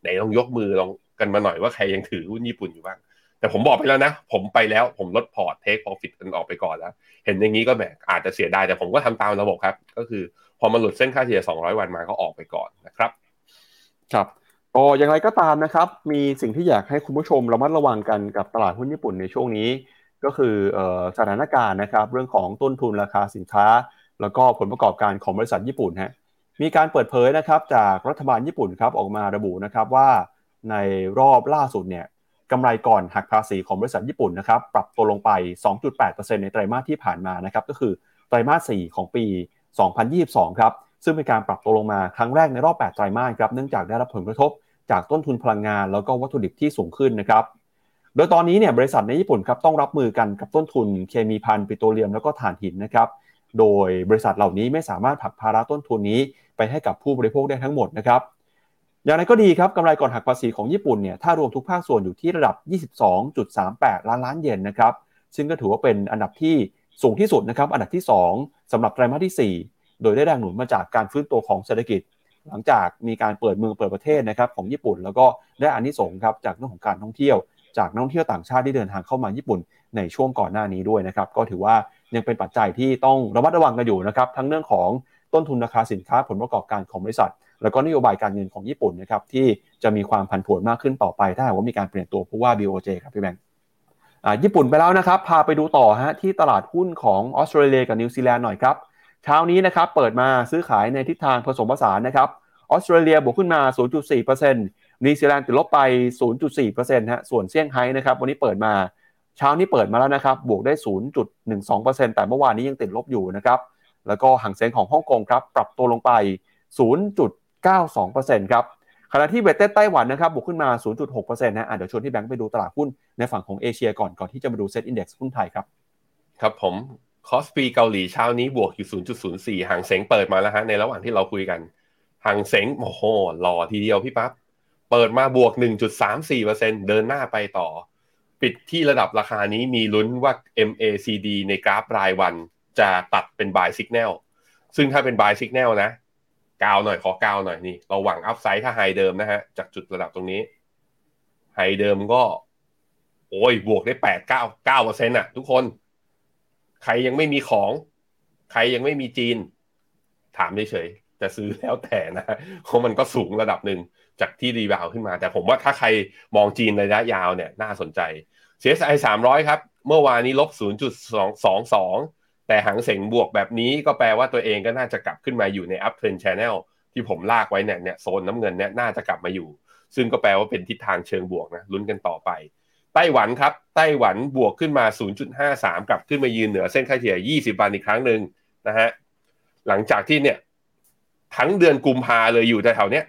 ไหนลองยกมือลองกันมาหน่อยว่าใครยังถือหุ้นญี่ปุ่นอยู่บ้าง แต่ผมบอกไปแล้วนะ ผมไปแล้วผมลดพอร์ต take profit กันออกไปก่อนแล้ว เห็นอย่างนี้ก็แหมอาจจะเสียดายแต่ผมก็ทำตามระบบครับ ก็คือพอมันหลุดเส้นค่าเฉลี่ย 200 วันมาก็ออกไปก่อนนะครับ ครับก็อย่างไรก็ตามนะครับ มีสิ่งที่อยากให้คุณผู้ชมระมัดระวังกันกับตลาดหุ้นญี่ปุ่นในช่วงนี้ ก็คือสถานการณ์นะครับ เรื่องของต้นทุนราคาสินค้า แล้วก็ผลประกอบการของบริษัทญี่ปุ่นฮะมีการเปิดเผยนะครับจากรัฐบาลญี่ปุ่นครับออกมาระบุนะครับว่าในรอบล่าสุดเนี่ย กำไรก่อนหักภาษีของบริษัทญี่ปุ่นนะครับปรับตัวลงไป 2.8%ในไตรมาสที่ผ่านมานะครับก็คือไตรมาส 4 ของปี 2022 ครับซึ่งเป็นการปรับตัวลงมาครั้งแรกในรอบ 8 ไตรมาสครับเนื่องจากได้รับผลกระทบจากต้นทุนพลังงาน แล้วก็วัตถุดิบที่สูงขึ้นนะครับโดยตอนนี้เนี่ยบริษัทในญี่ปุ่นครับต้องรับมือกันกับต้นทุนเคมีพันปิโตรเลียมแล้วก็ถ่านหินนะครับโดยบริษัทเหล่านี้ไม่สามารถผักภาระต้นทุนนี้ไปให้กับผู้บริโภคได้ทั้งหมดนะครับ อย่างไรก็ดีครับกำไรก่อนหักภาษีของญี่ปุ่นเนี่ยถ้ารวมทุกภาคส่วนอยู่ที่ระดับ 22.38 ล้านล้านเยนนะครับซึ่งก็ถือว่าเป็นอันดับที่สูงที่สุดนะครับอันดับที่ 2สำหรับไตรมาสที่ 4 โดยได้แรงหนุนมาจากการฟื้นตัวของเศรษฐกิจ หลังจากมีการเปิดเมืองเปิดประเทศนะครับของญี่ปุ่น แล้วก็ได้อานิสงส์ครับจากเรื่องของการท่องเที่ยว จากนักท่องเที่ยวต่างชาติที่เดินทางเข้ามาญี่ปุ่นในช่วงก่อนหน้านี้ด้วยนะครับก็ถือว่ายังเป็นปัจจัยที่ต้องระมัดระวังกันอยู่นะครับทั้งเรื่องของต้นทุนราคาสินค้าผลประกอบการของบริษัท แล้วก็นโยบายการเงินของญี่ปุ่นนะครับที่จะมีความผันผวนมากขึ้นต่อไป ถ้าว่ามีการเปลี่ยนตัวผู้ว่า BOJ ครับพี่แบงค์ญี่ปุ่นไปแล้วนะครับ พาไปดูต่อฮะที่ตลาดหุ้นของออสเตรเลียกับนิวซีแลนด์หน่อยครับ เช้านี้นะครับเปิดมาซื้อขายในทิศทางผสมผสานนะครับออสเตรเลียบวกขึ้นมา 0.4%นิวซีแลนด์ติดลบไป 0.4%ฮะส่วนเซี่ยงไฮ้นะครับวันนี้เปิดมาเช้านี้เปิดมาแล้วนะครับบวกได้ 0.12%แต่เมื่อวานนี้ยังติดลบอยู่นะครับแล้วก็ฮั่งเส็งของฮ่องกงครับปรับตัวลงไป 0.92%ครับขณะที่ Weighted ไต้หวันนะครับบวกขึ้นมา 0.6%นะฮะเดี๋ยวชวนพี่แบงค์ไปดูตลาดหุ้นในฝั่งของเอเชียก่อนก่อนที่จะมาดู SET Index หุ้นไทยครับ ครับผมคอสปีเกาหลีเช้านี้บวกอยู่ 0.04ฮั่งเส็งเปิดมาแล้วฮะในระหว่างที่เราคุยกันฮั่งเส็งโอ้โหหล่อทีเดียวพี่ปั๊บเปิดมาบวก 1.34%เดินหน้าไปต่อ ปิดที่ระดับราคานี้มีลุ้นว่า MACD ในกราฟรายวันจะตัดเป็น buy signal ซึ่งถ้าเป็น buy signal นะ กาวหน่อยขอกาวหน่อยนี่เราหวังอัพไซด์ถ้าไฮเดิมนะฮะ จากจุดระดับตรงนี้ไฮเดิมก็ โอ้ยบวกได้แปดเก้าเก้าเปอร์เซ็นต์อะ ทุกคน ใครยังไม่มีของ ใครยังไม่มีจีน ถามเฉยๆจะซื้อแล้วแต่นะเพราะมันก็สูงระดับหนึ่งจากที่รีบาวขึ้นมา แต่ผมว่าถ้าใครมองจีนระยะยาวเนี่ย น่าสนใจ CSI 300 ครับ เมื่อวานนี้ลบ 0.22 แต่หางเสงบวกแบบนี้ก็แปลว่าตัวเองก็น่าจะกลับขึ้นมาอยู่ใน up trend channel ที่ผมลากไว้เนี่ยเนี่ยโซนน้ำเงินเนี่ยน่าจะกลับมาอยู่ ซึ่งก็แปลว่าเป็นทิศทางเชิงบวกนะลุ้นกันต่อไปไต้หวันครับไต้หวันบวกขึ้นมา 0.53 กลับขึ้นมายืนเหนือเส้นค่าเฉลี่ย 20 วันอีกครั้งหนึ่งนะฮะหลังจากที่เนี่ยทั้งเดือนกุมภาเลยอยู่แถวๆเนี้ย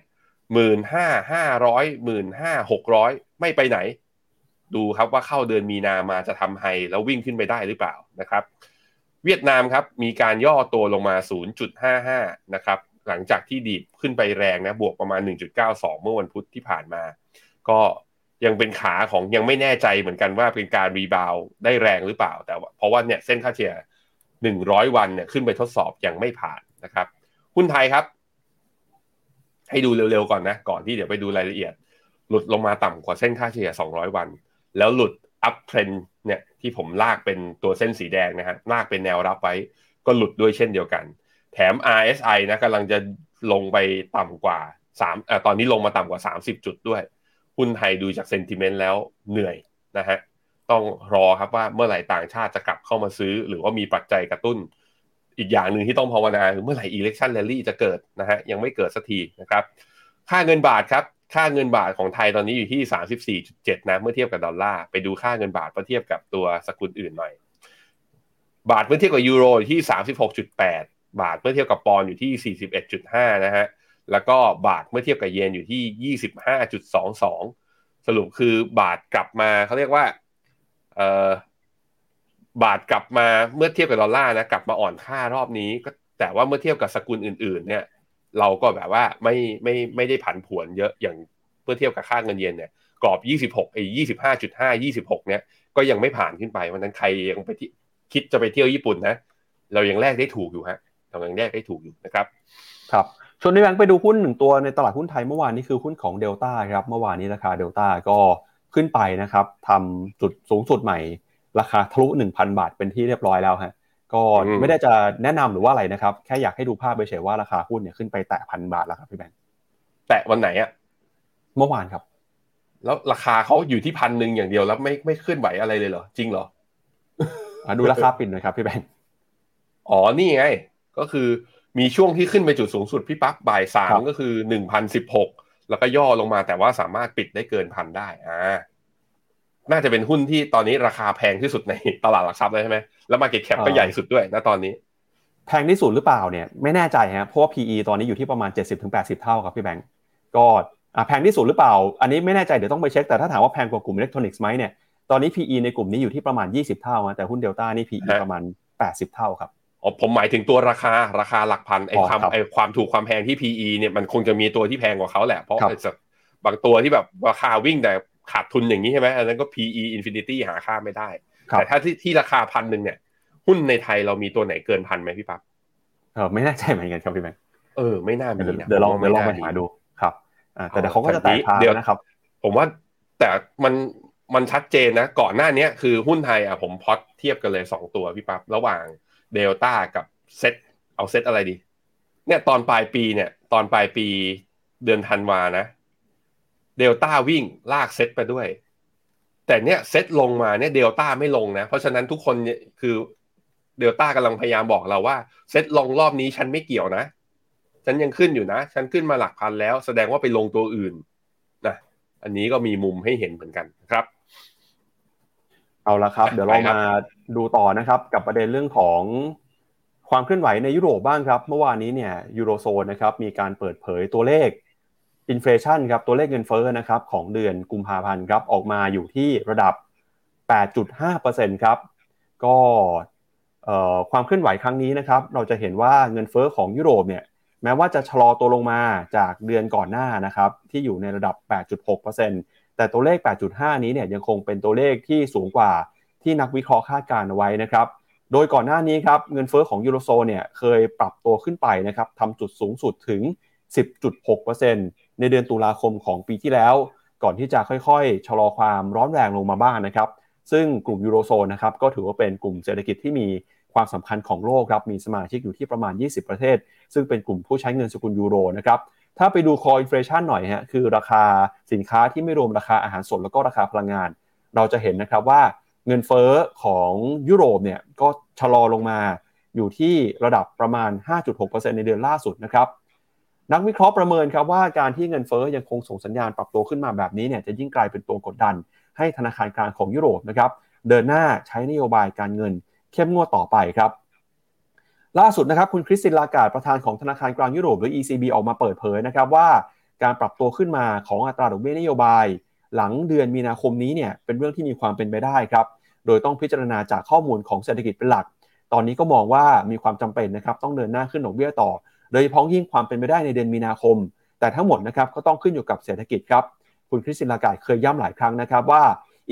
หมื่นห้าห้าร้อยหมื่นห้าหกร้อยไม่ไปไหน ดูครับว่าเข้าเดือนมีนามาจะทำไฮแล้ววิ่งขึ้นไปได้หรือเปล่านะครับ เวียดนามครับมีการย่อตัวลงมา 0.55 นะครับหลังจากที่ดีดขึ้นไปแรงนะบวกประมาณ 1.92 เมื่อวันพุธที่ผ่านมา ก็ยังเป็นขาของยังไม่แน่ใจเหมือนกันว่าเป็นการรีบาวได้แรงหรือเปล่า แต่เพราะว่าเนี่ยเส้นค่าเฉลี่ย 100 วันเนี่ยขึ้นไปทดสอบยังไม่ผ่านนะครับหุ้นไทยครับ ให้ดูเร็วๆก่อนนะ ก่อนที่เดี๋ยวไปดูรายละเอียด หลุดลงมาต่ำกว่าเส้นค่าเฉลี่ย 200 วัน แล้วหลุด uptrend เนี่ย ที่ผมลากเป็นตัวเส้นสีแดงนะฮะลากเป็นแนวรับไว้ ก็หลุดด้วยเช่นเดียวกัน แถม RSI นะกำลังจะลงไปต่ำกว่า3อ่ตอนนี้ลงมาต่ำกว่า 30 จุดด้วย หุ้นไทยดูจาก sentiment แล้วเหนื่อยนะฮะต้องรอครับว่าเมื่อไหร่ต่างชาติจะกลับเข้ามาซื้อ หรือว่ามีปัจจัยกระตุ้น อีกอย่างหนึ่งที่ต้องภาวนาคือเมื่อไหร่ election rally จะเกิดนะฮะยังไม่เกิดสักทีนะครับ ค่าเงินบาทครับ ค่าเงินบาทของไทยตอนนี้อยู่ที่ 34.7 นะ เมื่อเทียบกับดอลลาร์ไปดูค่าเงินบาทเมื่อเทียบกับตัวสกุลอื่นหน่อย บาทเมื่อเทียบกับยูโรที่ 36.8 บาทเมื่อเทียบกับปอนอยู่ที่ 41.5 นะฮะแล้วก็บาทเมื่อเทียบกับเยนอยู่ที่ 25.22 สรุปคือบาทกลับมาเขาเรียกว่าเออบาทกลับมาเมื่อเทียบกับดอลลาร์นะกลับมาอ่อนค่ารอบนี้ก็แต่ว่าเมื่อเทียบกับสกุลอื่น ๆ เนี่ย เราก็แบบว่าไม่ไม่ไม่ได้ผันผวนเยอะอย่างเพื่อเทียบกับค่าเงินเยนเนี่ยกรอบ 26ไอ้25.5 26 เนี่ยก็ยังไม่ผ่านขึ้นไปวันนั้นใครยังไปที่คิดจะไปเที่ยวญี่ปุ่นนะ เรายังแลกได้ถูกอยู่ฮะเรายังแลกได้ถูกอยู่นะครับ ครับชวนในแบงค์ไปดูหุ้นหนึ่งตัวในตลาดหุ้นไทยเมื่อวานนี้คือหุ้นของเดลต้าครับเมื่อวานนี้ราคาเดลต้าก็ขึ้นไปนะครับทำจุดสูงสุดใหม่ ราคาทะลุ 1,000 บาทเป็นที่เรียบร้อยแล้วฮะ ก็อืมไม่ได้จะแนะนำหรือว่าอะไรนะครับ แค่อยากให้ดูภาพไปเฉยๆว่าราคาหุ้นเนี่ยขึ้นไปแตะพันบาทแล้วครับพี่แบงค์แตะวันไหนอะเมื่อวานครับ แล้วราคาเขาอยู่ที่พันหนึ่งอย่างเดียวแล้วไม่ไม่ขึ้นไหวอะไรเลยเหรอจริงเหรออะดูราคาปิดหนะครับพี่แบงค์อ๋อนี่ไง ก็คือมีช่วงที่ขึ้นไปจุดสูงสุดพี่ปั๊บบ่ายสาครัมบก็คือหนึ่งพันสิบหกแล้วก็ย่อลงมาแต่ว่าสามารถปิดได้เกินพันได้อ่าน่าจะเป็นหุ้นที่ตอนนี้ราคาแพงที่สุดในตลาดหลักทรัพย์เลยใช่ไหม แล้ว market cap ก็ใหญ่สุดด้วยนะตอนนี้ แพงที่สุดหรือเปล่าเนี่ยไม่แน่ใจฮะเพราะว่า PE ตอนนี้อยู่ที่ประมาณ 70-80 เท่าครับพี่แบงก์ก็อะแพงที่สุดหรือเปล่า อันนี้ไม่แน่ใจเดี๋ยวต้องไปเช็คแต่ถ้าถามว่าแพงกว่ากลุ่มอิเล็กทรอนิกส์ไหมเนี่ยตอนนี้ PE ในกลุ่มนี้อยู่ที่ประมาณ 20 เท่านะแต่หุ้นเดลต้านี่ PE ฮะประมาณ 80 เท่าครับอ๋อผมหมายถึงตัวราคาราคาหลักพันไอ้อ๋อความครับไอ้ความถูกความแพงที่ PE เนี่ยมันคงจะมีตัวที่แพงกว่าเขาแหละเพราะครับไอ้สักบางตัวที่แบบราคาวิ่งแต่ขาดทุนอย่างนี้ใช่ไหมอันนั้นก็ PE infinity หาค่าไม่ได้ครับ แต่ถ้าที่ที่ราคาพันหนึ่งเนี่ย หุ้นในไทยเรามีตัวไหนเกินพันไหมพี่ปั๊บเออไม่แน่ใจเหมือนกันครับพี่แบงค์เออไม่น่ามีเดี๋ยวนะเดี๋ยวลองผมเดี๋ยวลองไปม่น่หาดูครับอ่าแต่อ๋อเดี๋ยวเขาก็จะแตกทางเดี๋ยวนะครับ ผมว่าแต่มันมันชัดเจนนะ ก่อนหน้าเนี้ยคือหุ้นไทยอะผมพอตเทียบกันเลยสองตัวพี่ปั๊บระหว่างเดลต้ากับเซตเอาเซตอะไรดี เนี่ยตอนปลายปีเนี่ย ตอนปลายปีเดือนธันวานะเดลต้าวิ่งลากเซตไปด้วย แต่เนี่ยเซตลงมาเนี่ยเดลต้าไม่ลงนะ เพราะฉะนั้นทุกคนเนี่ยคือเดลต้ากำลังพยายามบอกเราว่าเซตลงรอบนี้ฉันไม่เกี่ยวนะ ฉันยังขึ้นอยู่นะ ฉันขึ้นมาหลักพันแล้ว แสดงว่าไปลงตัวอื่นนะอันนี้ก็มีมุมให้เห็นเหมือนกันครับ เอาละครับไปเดี๋ยวเราครับมาดูต่อนะครับ กับประเด็นเรื่องของความเคลื่อนไหวในยุโรปบ้างครับ เมื่อวานนี้เนี่ยยูโรโซนนะครับมีการเปิดเผยตัวเลข อินฟลชันครับตัวเลขเงินเฟ้อนะครับของเดือนกุมภาพันธ์ครับออกมาอยู่ที่ระดับ 8.5%ครับก็เอ่อความเคลื่อนไหวครั้งนี้นะครับเราจะเห็นว่าเงินเฟ้อของยุโรปเนี่ยแม้ว่าจะชะลอตัวลงมาจากเดือนก่อนหน้านะครับที่อยู่ในระดับ 8.6%แต่ตัวเลข 8.5 นี้เนี่ยยังคงเป็นตัวเลขที่สูงกว่าที่นักวิเคราะห์คาดการณ์เอาไว้นะครับ โดยก่อนหน้านี้ครับเงินเฟ้อของยูโรโซนเนี่ยเคยปรับตัวขึ้นไปนะครับทำจุดสูงสุดถึง 10.6% ในเดือนตุลาคมของปีที่แล้ว ก่อนที่จะค่อยๆ ชะลอความร้อนแรงลงมาบ้างนะครับ ซึ่งกลุ่มยูโรโซนนะครับก็ถือว่าเป็นกลุ่มเศรษฐกิจที่มีความสำคัญของโลกครับมีสมาชิกอยู่ที่ประมาณ 20 ประเทศ ซึ่งเป็นกลุ่มผู้ใช้เงินสกุลยูโรนะครับถ้าไปดูคออินฟลชันหน่อยฮะคือราคาสินค้าที่ไม่รวมราคาอาหารสดแล้วก็ราคาพลังงาน เราจะเห็นนะครับว่าเงินเฟ้อของยุโรปเนี่ยก็ชะลอลงมาอยู่ที่ระดับประมาณ 5.6%ในเดือนล่าสุดนะครับ นักวิเคราะห์ประเมินครับว่าการที่เงินเฟ้อยังคงส่งสัญญาณปรับตัวขึ้นมาแบบนี้เนี่ยจะยิ่งกลายเป็นตัวกดดัน ให้ธนาคารกลางของยุโรปนะครับเดินหน้าใช้นโยบายการเงินเข้มงวดต่อไปครับล่าสุดนะครับคุณคริสตินลากาดประธานของธนาคารกลางยุโรปหรือ ECB ออกมาเปิดเผยนะครับว่าการปรับตัวขึ้นมาของอัตราดอกเบี้ยนโยบาย หลังเดือนมีนาคมนี้เนี่ยเป็นเรื่องที่มีความเป็นไปได้ครับโดยต้องพิจารณาจากข้อมูลของเศรษฐกิจเป็นหลัก ตอนนี้ก็มองว่ามีความจำเป็นนะครับต้องเดินหน้าขึ้นดอกเบี้ยต่อ โดยเฉพาะยิ่งความเป็นไปได้ในเดือนมีนาคม แต่ทั้งหมดนะครับก็ต้องขึ้นอยู่กับเศรษฐกิจครับ คุณคริสตินลากาดเคยย้ำหลายครั้งนะครับว่า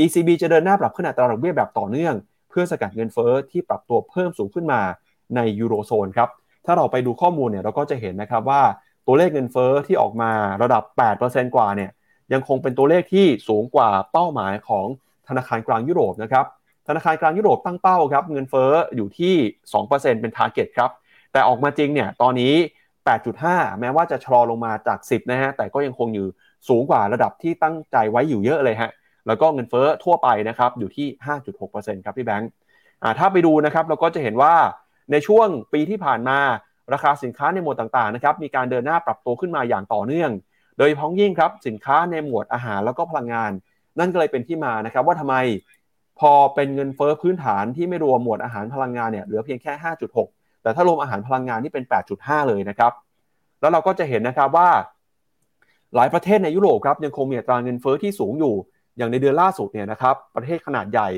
ECB จะเดินหน้าปรับขึ้นอัตราดอกเบี้ยแบบต่อเนื่อง เพื่อสกัดเงินเฟ้อที่ปรับตัวเพิ่มสูงขึ้นมาในยูโรโซนครับถ้าเราไปดูข้อมูลเนี่ยเราก็จะเห็นนะครับว่าตัวเลขเงินเฟ้อที่ออกมาระดับ 8%กว่าเนี่ยยังคงเป็นตัวเลขที่สูงกว่าเป้าหมายของธนาคารกลางยุโรปนะครับธนาคารกลางยุโรปตั้งเป้าครับเงินเฟ้ออยู่ที่ 2%เป็น t a r g e t ครับ แต่ออกมาจริงเนี่ยตอนนี้ 8.5 แม้ว่าจะชะลอลงมาจาก 10 นะฮะ แต่ก็ยังคงอยู่สูงกว่าระดับที่ตั้งใจไว้อยู่เยอะเลยฮะ แล้วก็เงินเฟ้อทั่วไปนะครับอยู่ที่ 5.6%ครับพี่แบงค์ถ้าไปดูนะครับเราก็จะเห็นว่าในช่วงปีที่ผ่านมาราคาสินค้าในหมวดต่างๆนะครับมีการเดินหน้าปรับตัวขึ้นมาอย่างต่อเนื่อง โดยพ้องยิ่งครับสินค้าในหมวดอาหารแล้วก็พลังงาน นั่นก็เลยเป็นที่มานะครับว่าทำไมพอเป็นเงินเฟ้อพื้นฐานที่ไม่รวมหมวดอาหารพลังงานเนี่ยเหลือเพียงแค่ 5.6 แต่ถ้ารวมอาหารพลังงานนี่เป็น 8.5 เลยนะครับ แล้วเราก็จะเห็นนะครับว่า หลายประเทศในยุโรปครับยังคงมีอัตราเงินเฟ้อที่สูงอยู่ อย่างในเดือนล่าสุดเนี่ยนะครับประเทศขนาดใหญ่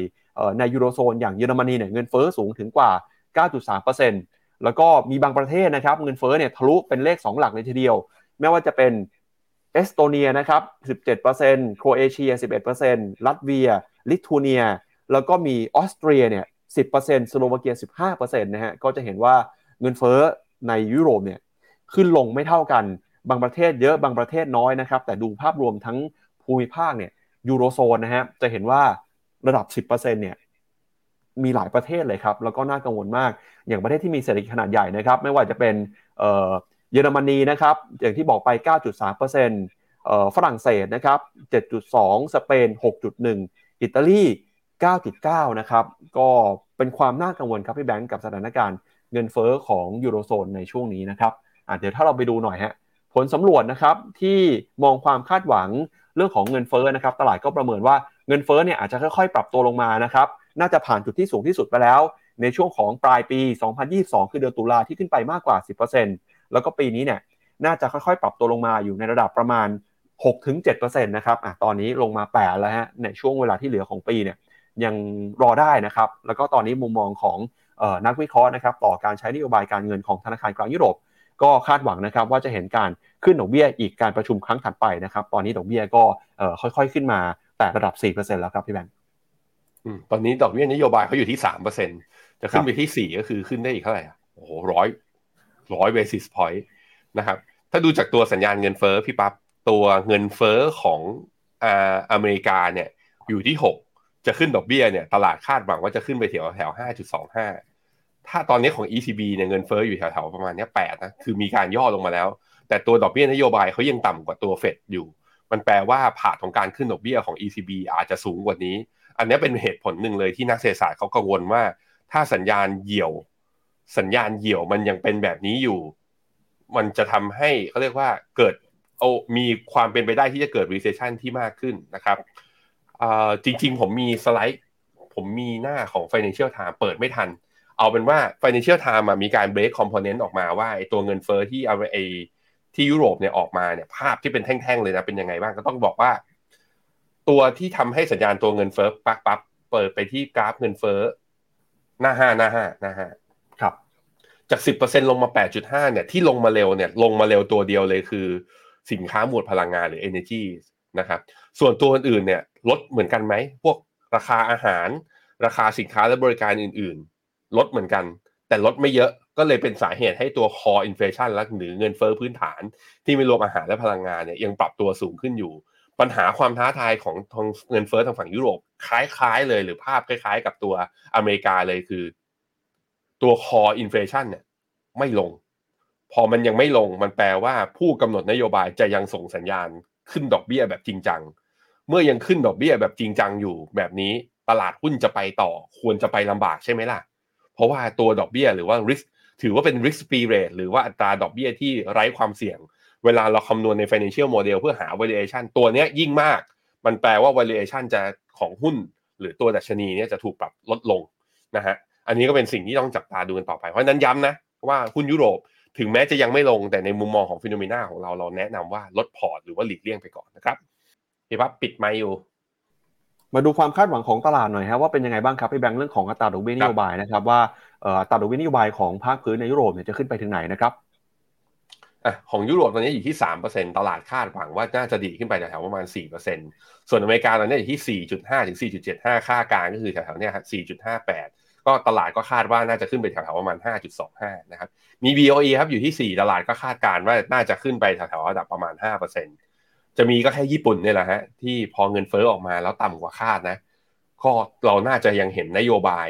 ในยูโรโซนอย่างเยอรมนีเนี่ยเงินเฟ้อสูงถึงกว่า 9.3%แล้วก็มีบางประเทศนะครับเงินเฟ้อเนี่ยทะลุเป็นเลข 2 หลักเลยทีเดียว ไม่ว่าจะเป็นเอสโตเนียนะครับ17%โครเอเชีย 11%ลัตเวีย ลิทัวเนีย แล้วก็มีออสเตรียเนี่ย 10%สโลวาเกีย 15%นะฮะ ก็จะเห็นว่าเงินเฟ้อในยุโรปเนี่ยขึ้นลงไม่เท่ากัน บางประเทศเยอะ บางประเทศน้อยนะครับ แต่ดูภาพรวมทั้งภูมิภาคเนี่ยยูโรโซนนะฮะ จะเห็นว่าระดับ 10%เนี่ยมีหลายประเทศเลยครับ แล้วก็น่ากังวลมาก อย่างประเทศที่มีเศรษฐกิจขนาดใหญ่นะครับ ไม่ว่าจะเป็นเเยอรมนีนะครับ อย่างที่บอกไป 9.3%ฝรั่งเศสนะครับ 7.2 สเปน 6.1 อิตาลี 9.9 นะครับ ก็เป็นความน่ากังวลครับพี่แบงก์กับสถานการณ์เงินเฟอ้อของยูโรโซนในช่วงนี้นะครับเดี๋ยวถ้าเราไปดูหน่อยฮะผลสำรวจนะครับที่มองความคาดหวังเรื่องของเงินเฟอ้อนะครับตลาดก็ประเมินว่าเงินเฟอ้อเนี่ยอาจจะค่อยๆ ปรับตัวลงมานะครับน่าจะผ่านจุดที่สูงที่สุดไปแล้ว ในช่วงของปลายปี 2022 คือเดือนตุลาที่ขึ้นไปมากกว่า 10%แล้วก็ปีนี้เนี่ยน่าจะค่อยๆ ปรับตัวลงมาอยู่ในระดับประมาณ 6-7%นะครับอะตอนนี้ลงมา8แล้วฮะในช่วงเวลาที่เหลือของปีเนี่ย ยังรอได้นะครับ แล้วก็ตอนนี้มุมมองของนักวิเคราะห์นะครับต่อการใช้นโยบายการเงินของธนาคารกลางยุโรป ก็คาดหวังนะครับว่าจะเห็นการขึ้นดอกเบี้ยอีกการประชุมครั้งถัดไปนะครับ ตอนนี้ดอกเบี้ยก็ค่อยๆขึ้นมาแต่ระดับ 4%แล้วครับพี่แบงค์ตอนนี้ดอกเบี้ยนโยบายเขาอยู่ที่ 3%จะขึ้นไปที่ 4 ก็คือขึ้นได้อีกเท่าไหร่โอ้โหร้อยร้อยเบสิสพอยต์นะครับ ถ้าดูจากตัวสัญญาณเงินเฟ้อพี่ปับ๊บตัวเงินเฟ้อของออเมริกาเนี่ยอยู่ที่ 6 จะขึ้นดอกเบี้ยเนี่ยตลาดคาดหวังว่าจะขึ้นไปแถวแถว5.25ถ้าตอนนี้ของ ECB เนี่ยเงินเฟ้ออยู่แถวๆประมาณนี้8นะคือมีการย่อลงมาแล้ว แต่ตัวดอกเบี้ยนโยบายเขายังต่ำกว่าตัวเฟดอยู่ มันแปลว่าผ่าของการขึ้นดอกเบี้ยของ ECB อาจจะสูงกว่านี้ อันนี้เป็นเหตุผลหนึ่งเลยที่นักเศรษฐศาสตร์เขากังวลว่า ถ้าสัญญาณเหี่ยว สัญญาณเหี่ยวมันยังเป็นแบบนี้อยู่ มันจะทำให้เขาเรียกว่าเกิดโอมีความเป็นไปได้ที่จะเกิด recession ที่มากขึ้นนะครับ จริง ๆ ผมมีสไลด์ ผมมีหน้าของ Financial Times เปิดไม่ทัน เอาเป็นว่า Financial Times มีการ break component ออกมาว่าไอตัวเงินเฟอ้อที่เอาไอที่ยุโรปเนี่ยออกมาเนี่ยภาพที่เป็นแท่งๆเลยนะเป็นยังไงบ้างก็ต้องบอกว่า ตัวที่ทำให้สัญญาณตัวเงินเฟอ้อปักปับเปิดไปที่กราฟเงินเฟอ้อหน้าห้าหน้าห้าหน้าห้าครับ จาก10%ลงมา8.5เนี่ยที่ลงมาเร็วเนี่ยลงมาเร็วตัวเดียวเลยคือ สินค้าหมวดพลังงานหรือ energy นะครับ ส่วนตัวอื่นๆเนี่ย ลดเหมือนกันไหม พวกราคาอาหาร ราคาสินค้าและบริการอื่นๆ ลดเหมือนกัน แต่ลดไม่เยอะก็เลยเป็นสาเหตุให้ตัว core inflation และหรือเงินเฟอ้อพื้นฐาน ที่ไม่รวมอาหารและพลังงานเนี่ยยังปรับตัวสูงขึ้นอยู่ ปัญหาความท้าทายของทางเงินเฟอ้อทางฝั่งยุโรปคล้ายๆ เลยหรือภาพคล้าย ๆ กับตัวอเมริกาเลยคือ ตัว core inflation เนี่ยไม่ลง พอมันยังไม่ลงมันแปลว่าผู้กำหนดนโยบายจะยังส่งสัญญาณขึ้นดอกเบี้ยแบบจริงจัง เมื่อยังขึ้นดอกเบี้ยแบบจริงจังอยู่แบบนี้ตลาดหุ้นจะไปต่อ ควรจะไปลำบากใช่ไหมล่ะ เพราะว่าตัวดอกเบี้ยหรือว่า risk ถือว่าเป็น risk free rate หรือว่าอัตราดอกเบี้ยที่ไร้ความเสี่ยง เวลาเราคำนวณใน financial model เพื่อหา valuation ตัวนี้ยิ่งมาก มันแปลว่า valuation จะของหุ้น หรือตัวดัชนีเนี่ยจะถูกปรับลดลงนะฮะ อันนี้ก็เป็นสิ่งที่ต้องจับตาดูกันต่อไป เพราะนั้นย้ำนะว่าหุ้นยุโรปถึงแม้จะยังไม่ลงแต่ในมุมมองของฟิโนเมนาของเราเราแนะนำว่าลดพอร์ตหรือว่าหลีกเลี่ยงไปก่อนนะครับ พี่ปั๊บปิดไมค์อยู่ มาดูความคาดหวังของตลาดหน่อยครับว่าเป็นยังไงบ้างครับพี่แบงค์เรื่องของอัตราดอกเบี้ยนโยบายนะครับว่าอัตราดอกเบี้ยนโยบายของภาคพื้นในยุโรปเนี่ยจะขึ้นไปถึงไหนนะครับอะของยุโรปตอนนี้อยู่ที่สามเปอร์เซ็นตลาดคาดหวังว่าน่าจะดีขึ้นไปแถวประมาณสี่เปอร์เซ็นส่วนอเมริกาตอนนี้อยู่ที่สี่จุดห้าถึงสี่จุดเจ็ดห้าค่ากลางก็คือแถวๆนี้ครับสี่จุดห้าแปดก็ตลาดก็คาดว่าน่าจะขึ้นไปแถวๆประมาณ 5.25 นะครับ มี BOE ครับอยู่ที่ 4 ตลาดก็คาดการว่าน่าจะขึ้นไปแถวๆระดับประมาณ 5% จะมีก็แค่ญี่ปุ่นเนี่ยแหละฮะที่พอเงินเฟ้อออกมาแล้วต่ำกว่าคาดนะก็เราน่าจะยังเห็นนโยบาย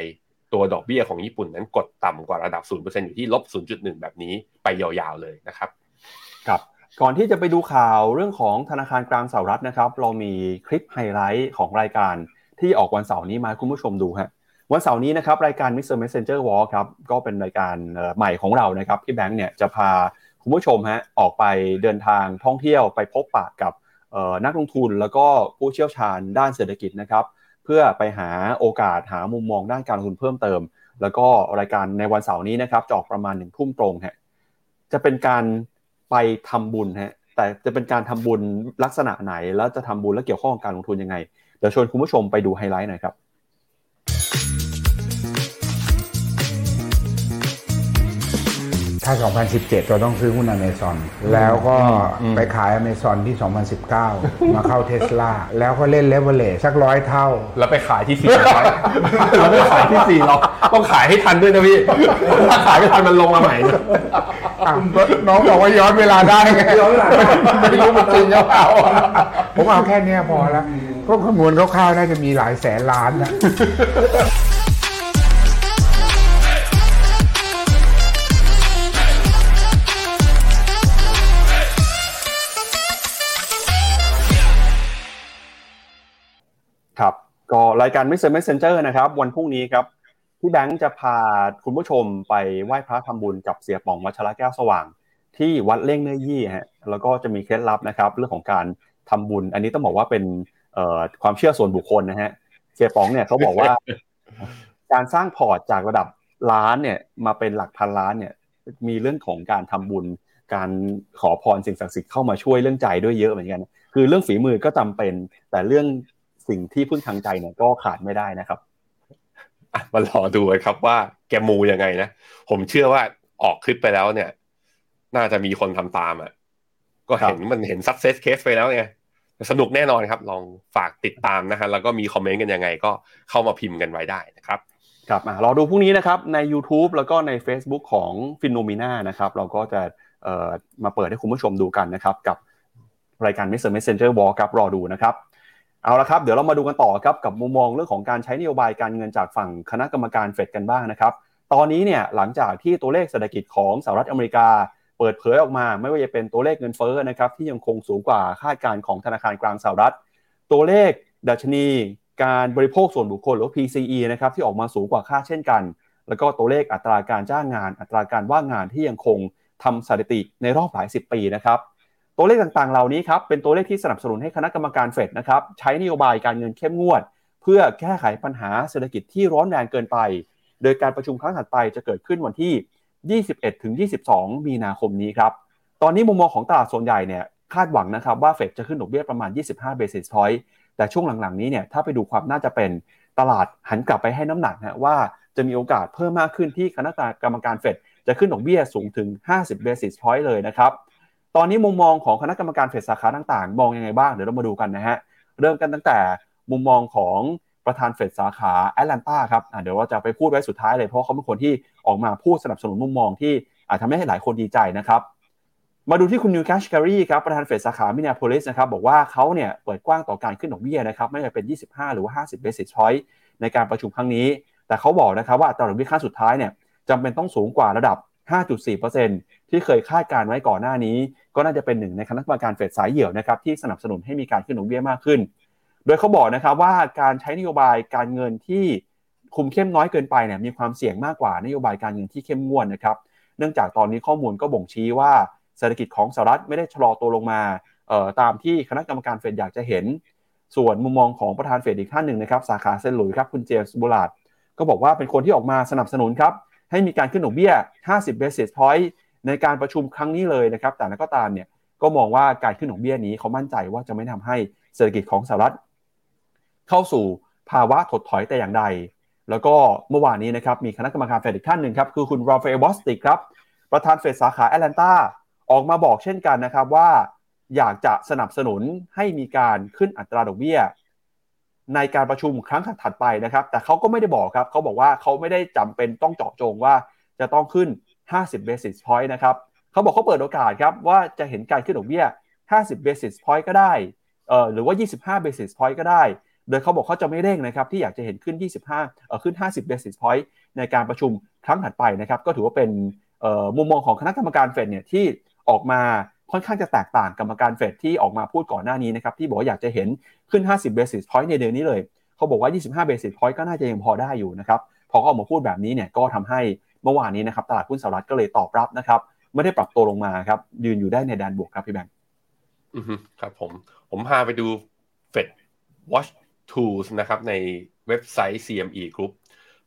ตัวดอกเบี้ยของญี่ปุ่นนั้นกดต่ำกว่าระดับ 0%อยู่ที่ลบ 0.1 แบบนี้ไปยาวๆเลยนะครับ ครับ ก่อนที่จะไปดูข่าวเรื่องของธนาคารกลางสหรัฐนะครับ เรามีคลิปไฮไลท์ของรายการที่ออกวันเสาร์นี้มาคุณผู้ชมดูฮะวันเสาร์นี้นะครับรายการ Mr. Messenger Walk ครับก็เป็นรายการใหม่ของเรานะครับที่แบงค์เนี่ยจะพาคุณผู้ชมฮะออกไปเดินทางท่องเที่ยวไปพบปะกับ นักลงทุนแล้วก็ผู้เชี่ยวชาญด้านเศรษฐกิจนะครับ เพื่อไปหาโอกาสหามุมมองด้านการลงทุนเพิ่มเติม แล้วก็รายการในวันเสาร์นี้นะครับจะออกประมาณหนึ่งทุ่มตรงฮะจะเป็นการไปทำบุญฮะแต่จะเป็นการทำบุญลักษณะไหน แล้วจะทำบุญและเกี่ยวข้องกับการลงทุนยังไงเดี๋ยวชวนคุณผู้ชมไปดูไฮไลท์หน่อยครับ ถ้า 2017 เราต้องซื้อหุ้นอเมซอนแล้วก็ไปขายอเมซอนที่ 2019 มาเข้าเทสลาแล้วก็เล่นเลเวลเลสักร้อยเท่า แล้วไปขายที่สี่ร้อยแล้วไปขายที่สี่ร้อยต้องขายให้ทันด้วยนะพี่ ถ้าขายไม่ทันมันลงมาใหม่นะอะก็น้องบอกว่าย้อนเวลาได้ไงย้อนเวลาไม่รู้มันจริงหรือเปล่าผมเอาแค่เนี้ยพอแล้วก็คำนวณคร่าวๆน่าจะมีหลายแสนล้านนะ ก็รายการ Mr. Messenger นะครับ วันพรุ่งนี้ครับพี่แบงค์จะพาคุณผู้ชมไปไหว้พระทำบุญกับเสียป๋องวัชระแก้วสว่าง ที่วัดเล่งเนื้อยี่ฮะแล้วก็จะมีเคล็ดลับนะครับเรื่องของการทำบุญ อันนี้ต้องบอกว่าเป็นเอ่อความเชื่อส่วนบุคคลนะฮะเสียป๋องเนี่ยเขาบอกว่า การสร้างพอร์ตจากระดับล้านเนี่ยมาเป็นหลักพันล้านเนี่ย มีเรื่องของการทำบุญ การขอพรสิ่งศักดิ์สิทธิ์เข้ามาช่วยเรื่องใจด้วยเยอะเหมือนกัน คือเรื่องฝีมือก็จำเป็น แต่เรื่อง สิ่งที่พึ่งทางใจเนี่ยก็ขาดไม่ได้นะครับอะมารอดูกันครับว่าแกมูยังไงนะ ผมเชื่อว่าออกคลิปไปแล้วเนี่ย น่าจะมีคนทำตามอะ ก็เห็นมันเห็น success case ไปแล้วไงสนุกแน่นอนครับ ลองฝากติดตามนะฮะแล้วก็มีคอมเมนต์กันยังไง ก็เข้ามาพิมพ์กันไว้ได้นะครับครับอะรอดูพรุ่งนี้นะครับใน YouTube แล้วก็ใน Facebook ของ p h e n o m e n a นะครับเราก็จะเอ่อมาเปิดให้คุณผู้ชมดูกันนะครับ กับรายการ Mr. Messenger Walk ครับรอดูนะครับ เอาละครับเดี๋ยวเรามาดูกันต่อครับกับมุมมองเรื่องของการใช้นโยบายการเงินจากฝั่งคณะกรรมการเฟดกันบ้างนะครับ ตอนนี้เนี่ยหลังจากที่ตัวเลขเศรษฐกิจของสหรัฐอเมริกา เปิดเผยออกมา ไม่ว่าจะเป็นตัวเลขเงินเฟ้อนะครับที่ยังคงสูงกว่าคาดการณ์ของธนาคารกลางสหรัฐ ตัวเลขดัชนีการบริโภคส่วนบุคคลหรือ PCE นะครับที่ออกมาสูงกว่าคาดเช่นกัน แล้วก็ตัวเลขอัตราการจ้างงาน อัตราการว่างงานที่ยังคงทำสถิติในรอบหลายสิบปีนะครับ ตัวเลขต่างๆ เหล่านี้ครับเป็นตัวเลขที่สนับสนุนให้คณะกรรมการเฟดนะครับใช้นโยบายการเงินเข้มงวด เพื่อแก้ไขปัญหาเศรษฐกิจที่ร้อนแรงเกินไป โดยการประชุมครั้งถัดไปจะเกิดขึ้นวันที่ 21ถึง22 มีนาคมนี้ครับตอนนี้มุมมองของตลาดส่วนใหญ่เนี่ยคาดหวังนะครับว่าเฟดจะขึ้นดอกเบี้ยประมาณ 25 basis point แต่ช่วงหลังๆนี้เนี่ยถ้าไปดูความน่าจะเป็นตลาดหันกลับไปให้น้ำหนักนะว่าจะมีโอกาสเพิ่มมากขึ้นที่คณะกรรมการเฟดจะขึ้นดอกเบี้ยสูงถึง 50 basis point เลยนะครับ ตอนนี้มุมมองของคณะกรรมการเฟดสาขาต่างๆ มองยังไงบ้างเดี๋ยวเรามาดูกันนะฮะเริ่มกันตั้งแต่มุมมองของประธานเฟดสาขาแอตแลนตาครับเดี๋ยวเราจะไปพูดไว้สุดท้ายเลยเพราะเขาเป็นคนที่ออกมาพูดสนับสนุนมุมมองที่อาจทำให้หลายคนดีใจนะครับมาดูที่คุณนิวแคชการีครับประธานเฟดสาขามินนโพลิสนะครับบอกว่าเขาเนี่ยเปิดกว้างต่อการขึ้นดอกเบี้ยนะครับไม่ว่าจะเป็น 25 หรือว่า 50 basis point ในการประชุมครั้งนี้ แต่เขาบอกนะครับว่าอัตราดอกเบี้ยขั้นสุดท้ายเนี่ยจำเป็นต้องสูงกว่าระดับ 5.4%ที่เคยคาดการไว้ก่อนหน้านี้ ก็น่าจะเป็นหนึ่งในคณะกรรมการเฟดสายเหี่ยวนะครับที่สนับสนุนให้มีการขึ้นดอกเบี้ยมากขึ้น โดยเขาบอกนะครับว่าการใช้นโยบายการเงินที่คุมเข้มน้อยเกินไปเนี่ยมีความเสี่ยงมากกว่านโยบายการเงินที่เข้มงวดนะครับ เนื่องจากตอนนี้ข้อมูลก็บ่งชี้ว่าเศรษฐกิจของสหรัฐไม่ได้ชะลอตัวลงมาตามที่คณะกรรมการเฟดอยากจะเห็น ส่วนมุมมองของประธานเฟดอีกท่านหนึ่งนะครับสาขาเซนต์หลุยส์ครับคุณเจมส์บูลาดก็บอกว่าเป็นคนที่ออกมาสนับสนุนครับให้มีการขึ้นดอกเบี้ย 50 basis point ในการประชุมครั้งนี้เลยนะครับ แต่อย่างนั้นก็ตามเนี่ยก็มองว่าการขึ้นดอกเบี้ยนี้เขามั่นใจว่าจะไม่ทำให้เศรษฐกิจของสหรัฐ เข้าสู่ภาวะถดถอยแต่อย่างใด แล้วก็เมื่อวานนี้นะครับมีคณะกรรมการเฟดอีกท่านหนึ่งครับคือคุณราฟาเอลบอสติกครับประธานเฟดสาขาแอตแลนตาออกมาบอกเช่นกันนะครับว่าอยากจะสนับสนุนให้มีการขึ้นอัตราดอกเบี้ย ในการประชุมครั้งถัดไปนะครับ แต่เขาก็ไม่ได้บอกครับเขาบอกว่าเขาไม่ได้จำเป็นต้องเจาะจงว่าจะต้องขึ้น 50 basis point นะครับเขาบอกเขาเปิดโอกาสครับว่าจะเห็นการขึ้นดอกเบี้ย 50 basis point ก็ได้เอ่อหรือว่า 25 basis point ก็ได้ โดยเขาบอกเขาจะไม่เร่งนะครับที่อยากจะเห็นขึ้น 25เอ่อขึ้น 50 basis point ในการประชุมครั้งถัดไปนะครับก็ถือว่าเป็นเอ่อมุมมองของคณะกรรมการเฟดเนี่ยที่ออกมาค่อนข้างจะแตกต่างกรรมการเฟดที่ออกมาพูดก่อนหน้านี้นะครับที่บอกว่าอยากจะเห็นขึ้น 50 basis point ในเดือนนี้เลย เขาบอกว่า 25 basis point ก็น่าจะยังพอได้อยู่นะครับพอเขาออกมาพูดแบบนี้เนี่ยก็ทำให้ เมื่อวานนี้นะครับตลาดหุ้นสหรัฐก็เลยตอบรับนะครับไม่ได้ปรับตัวลงมาครับยืนอยู่ได้ในแดนบวกครับพี่แบงค์อือฮึครับผมผมพาไปดู Fed Watch Tools นะครับในเว็บไซต์ CME Group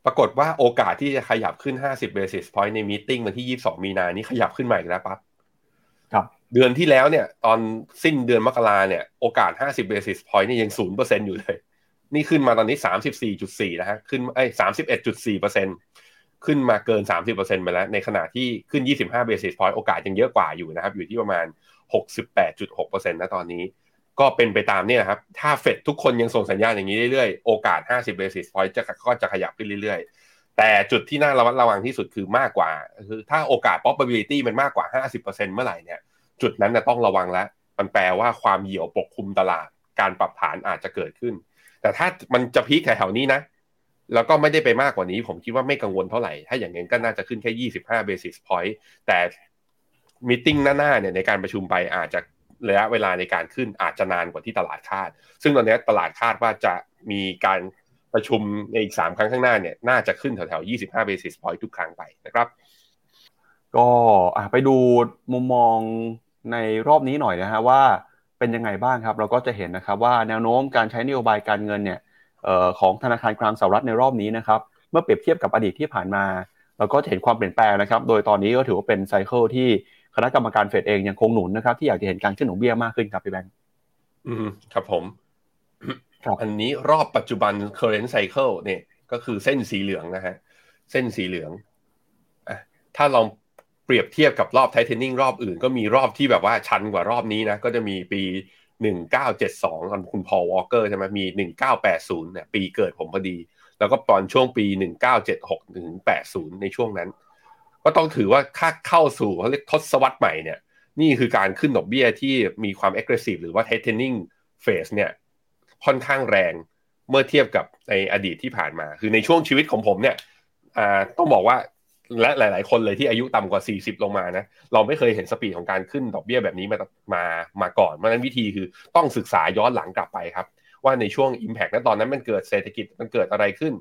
ปรากฏว่าโอกาสที่จะขยับขึ้น 50 basis point ในมีติ้งวันที่ 22 มีนานี้ขยับขึ้นมาอีกแล้วปั๊บครับเดือนที่แล้วเนี่ยตอนสิ้นเดือนมกราเนี่ยโอกาส 50 basis point นี่ยัง 0%อยู่เลย นี่ขึ้นมาตอนนี้ 34.4 นะฮะขึ้นไอ้31.4%ก ขึ้นมาเกิน 30%ไปแล้ว ในขณะที่ขึ้น 25 basis point โอกาสยังเยอะกว่าอยู่นะครับ อยู่ที่ประมาณ 68.6%นะตอนนี้ ก็เป็นไปตามนี่นะครับ ถ้าเฟดทุกคนยังส่งสัญญาณอย่างนี้เรื่อยๆ โอกาส 50 basis point จะก็จะขยับขึ้นเรื่อยๆ แต่จุดที่น่าระมัดระวังที่สุดคือมากกว่า คือถ้าโอกาส probability มันมากกว่า 50%เมื่อไหร่เนี่ย จุดนั้นนะต้องระวังแล้ว มันแปลว่าความเหี่ยวปกคลุมตลาด การปรับฐานอาจจะเกิดขึ้น แต่ถ้ามันจะพีคแถวๆนี้นะ แล้วก็ไม่ได้ไปมากกว่านี้ ผมคิดว่าไม่กังวลเท่าไหร่ ถ้าอย่างนั้นก็น่าจะขึ้นแค่ 25 basis point แต่มิ팅หน้าๆเนี่ยในการประชุมไปอาจจะระยะเวลาในการขึ้นอาจจะนานกว่าที่ตลาดคาด ซึ่งตอนนี้ตลาดคาดว่าจะมีการประชุมในอีก 3 ครั้งข้างหน้าเนี่ยน่าจะขึ้นแถวๆ 25 basis point ทุกครั้งไปนะครับ ก็ไปดูมุมมองในรอบนี้หน่อยนะฮะว่าเป็นยังไงบ้างครับ เราก็จะเห็นนะครับว่าแนวโน้มการใช้นโยบายการเงินเนี่ย ของธนาคารกลางสหรัฐในรอบนี้นะครับเมื่อเปรียบเทียบกับอดีตที่ผ่านมาเราก็เห็นความเปลี่ยนแปลงนะครับ โดยตอนนี้ก็ถือว่าเป็น cycle ที่คณะกรรมการเฟดเองยังคงหนุนนะครับ ที่อยากจะเห็นการขึ้นดอกเบี้ยมากขึ้นครับพี่แบงค์อืมครับผมอันนี้รอบปัจจุบัน current cycle เนี่ย ก็คือเส้นสีเหลืองนะฮะ เส้นสีเหลืองอะถ้าลองเปรียบเทียบกับรอบ tightening รอบอื่น ก็มีรอบที่แบบว่าชันกว่ารอบนี้นะ ก็จะมีปี หนึ่งเก้าเจ็ดสองตอนคุณพอลวอลเกอร์ใช่ไหมมีหนึ่งเก้าแปดศูนย์เนี่ยปีเกิดผมพอดี แล้วก็ตอนช่วงปีหนึ่งเก้าเจ็ดหกถึงแปดศูนย์ในช่วงนั้น ก็ต้องถือว่าค่าเข้าสู่เขาเรียกทศวรรษใหม่เนี่ย นี่คือการขึ้นดอกเบี้ยที่มีความ aggressive หรือว่า tightening phase เนี่ยค่อนข้างแรงเมื่อเทียบกับในอดีตที่ผ่านมา คือในช่วงชีวิตของผมเนี่ยต้องบอกว่า และหลาย ๆ คนเลยที่อายุต่ำกว่า 40 ลงมานะ เราไม่เคยเห็นสปีดของการขึ้นดอกเบี้ยแบบนี้มามามาก่อนเพราะนั้นวิธีคือต้องศึกษาย้อนหลังกลับไปครับ ว่าในช่วง Impact นั้นตอนนั้นมันเกิดเศรษฐกิจมันเกิดอะไรขึ้น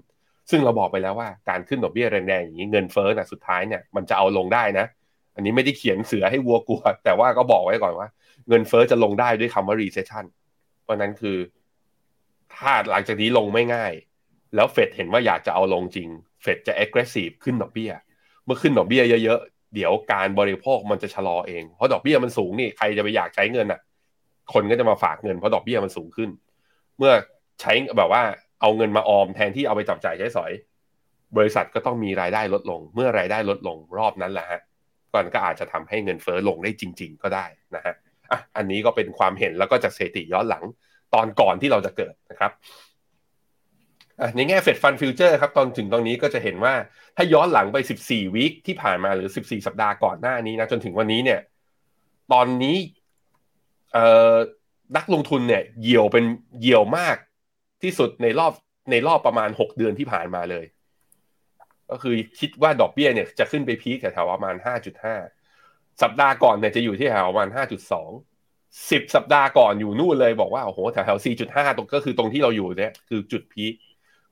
ซึ่งเราบอกไปแล้วว่าการขึ้นดอกเบี้ยแรงๆอย่างนี้เงินเฟ้อนะสุดท้ายเนี่ยมันจะเอาลงได้นะ อันนี้ไม่ได้เขียนเสือให้วัวกลัว แต่ว่าก็บอกไว้ก่อนว่า เงินเฟ้อจะลงได้ด้วยคำว่า recession เพราะนั้นคือ ถ้าหลังจากนี้ลงไม่ง่าย แล้วเฟดเห็นว่าอยากจะเอาลงจริงเฟดจะ aggressive ขึ้นดอกเบี้ย เมื่อขึ้นดอกเบี้ยเยอะๆ เดี๋ยวการบริโภคมันจะชะลอเอง เพราะดอกเบี้ยมันสูงนี่ใครจะไปอยากใช้เงินอะ คนก็จะมาฝากเงินเพราะดอกเบี้ยมันสูงขึ้น เมื่อใช้แบบว่าเอาเงินมาออมแทนที่เอาไปจับจ่ายใช้สอย บริษัทก็ต้องมีรายได้ลดลง เมื่อรายได้ลดลงรอบนั้นแหละฮะก่อนก็อาจจะทำให้เงินเฟ้อลงได้จริง ๆ ก็ได้นะฮะอะอันนี้ก็เป็นความเห็นแล้วก็จากสถิติย้อนหลังตอนก่อนที่เราจะเกิดนะครับ ในแง่ Fed Fund Future ครับตอนถึงตรงนี้ก็จะเห็นว่าถ้าย้อนหลังไป 14 week ที่ผ่านมาหรือ 14 สัปดาห์ก่อนหน้านี้นะจนถึงวันนี้เนี่ย ตอนนี้เอ่อนักลงทุนเนี่ยเหี่ยวเป็นเหี่ยวมากที่สุดในรอบในรอบประมาณ 6 เดือนที่ผ่านมาเลย ก็คือคิดว่าดอกเบี้ยเนี่ยจะขึ้นไปพีคแถวๆประมาณ 5.5 สัปดาห์ก่อนเนี่ยจะอยู่ที่แถวประมาณ 5.2 10สัปดาห์ก่อนอยู่นู่นเลยบอกว่าโอ้โหแถวๆ4.5ตรงก็คือตรงที่เราอยู่เนี่ยคือจุดพีค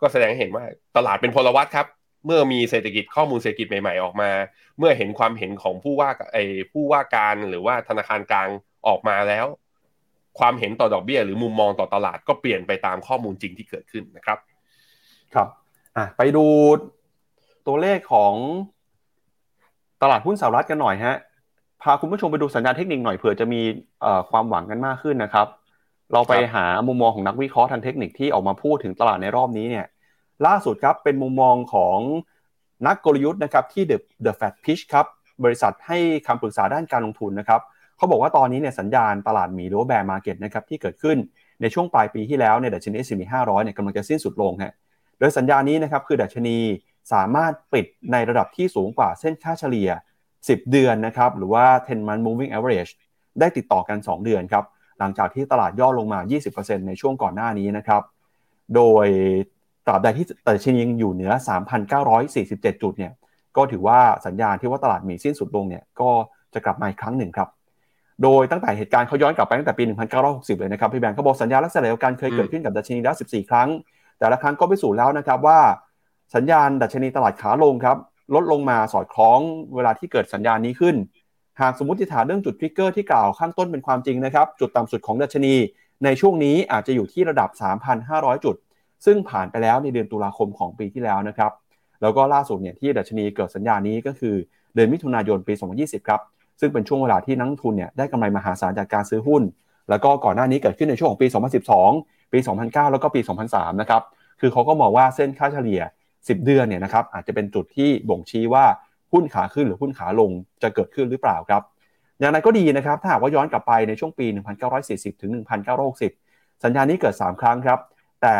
ก็แสดงเห็นว่าตลาดเป็นพลวัตครับ เมื่อมีเศรษฐกิจข้อมูลเศรษฐกิจใหม่ ๆ ออกมา เมื่อเห็นความเห็นของผู้ว่าไอ้ผู้ว่าการหรือว่าธนาคารกลางออกมาแล้ว ความเห็นต่อดอกเบี้ย หรือมุมมองต่อตลาดก็เปลี่ยนไปตามข้อมูลจริงที่เกิดขึ้นนะครับ ครับอะไปดูตัวเลขของตลาดหุ้นสหรัฐกันหน่อยฮะพาคุณผู้ชมไปดูสัญญาณเทคนิคหน่อยเผื่อจะมีความหวังกันมากขึ้นนะครับ เราไปหามุมมองของนักวิเคราะห์ทางเทคนิคที่ออกมาพูดถึงตลาดในรอบนี้เนี่ย ล่าสุดครับเป็นมุมมองของนักกลยุทธ์นะครับที่ The The Fat Pitch ครับบริษัทให้คำปรึกษาด้านการลงทุนนะครับเขาบอกว่าตอนนี้เนี่ยสัญญาณตลาดมีหรือว่าแบร์มาร์เก็ตนะครับที่เกิดขึ้นในช่วงปลายปีที่แล้วเนี่ยดัชนี S&P 500เนี่ยกำลังจะสิ้นสุดลงฮะโดยสัญญาณนี้นะครับคือดัชนีสามารถปิดในระดับที่สูงกว่าเส้นค่าเฉลี่ย 10 เดือนนะครับหรือว่า 10 month moving average ได้ติดต่อกัน 2 เดือนครับ หลังจากที่ตลาดย่อลงมา 20%ในช่วงก่อนหน้านี้นะครับ โดยตราบใดที่แต่ชนียังอยู่เหนือ 3,947 จุดเนี่ยก็ถือว่าสัญญาณที่ว่าตลาดมีสิ้นสุดลงเนี่ยก็จะกลับมาอีกครั้งหนึ่งครับ โดยตั้งแต่เหตุการณ์เขาย้อนกลับไปตั้งแต่ปี 1960 เลยนะครับพี่แบงค์เขาบอกสัญญาลักษณะเดียวกันเคยเกิดขึ้นกับดัชนีแล้ว 14 ครั้ง แต่ละครั้งก็ไปสู่แล้วนะครับว่า สัญญาณดัชนีตลาดขาลงครับลดลงมาสอดคล้องเวลาที่เกิดสัญญาณนี้ขึ้น หากสมมติฐานเรื่องจุดทริกเกอร์ที่กล่าวข้างต้นเป็นความจริงนะครับ จุดต่ำสุดของดัชนี ในช่วงนี้อาจจะอยู่ที่ระดับ 3,500 จุด ซึ่งผ่านไปแล้วในเดือนตุลาคมของปีที่แล้วนะครับ แล้วก็ล่าสุดเนี่ยที่ดัชนีเกิดสัญญานี้ก็คือเดือนมิถุนายนปี 2020 ครับ ซึ่งเป็นช่วงเวลาที่นักทุนเนี่ยได้กำไรมหาศาลจากการซื้อหุ้น แล้วก็ก่อนหน้านี้เกิดขึ้นในช่วงของปี 2012 ปี 2009 แล้วก็ปี 2003 นะครับ คือเขาก็มองว่าเส้นค่าเฉลี่ย 10 เดือนเนี่ยนะครับอาจจะเป็นจุดที่บ่งชี้ว่า หุ้นขาขึ้นหรือหุ้นขาลงจะเกิดขึ้นหรือเปล่าครับ อย่างไรก็ดีนะครับ ถ้าหากว่าย้อนกลับไปในช่วงปี 1940 ถึง 1960 สัญญาณนี้เกิด 3 ครั้งครับ แต่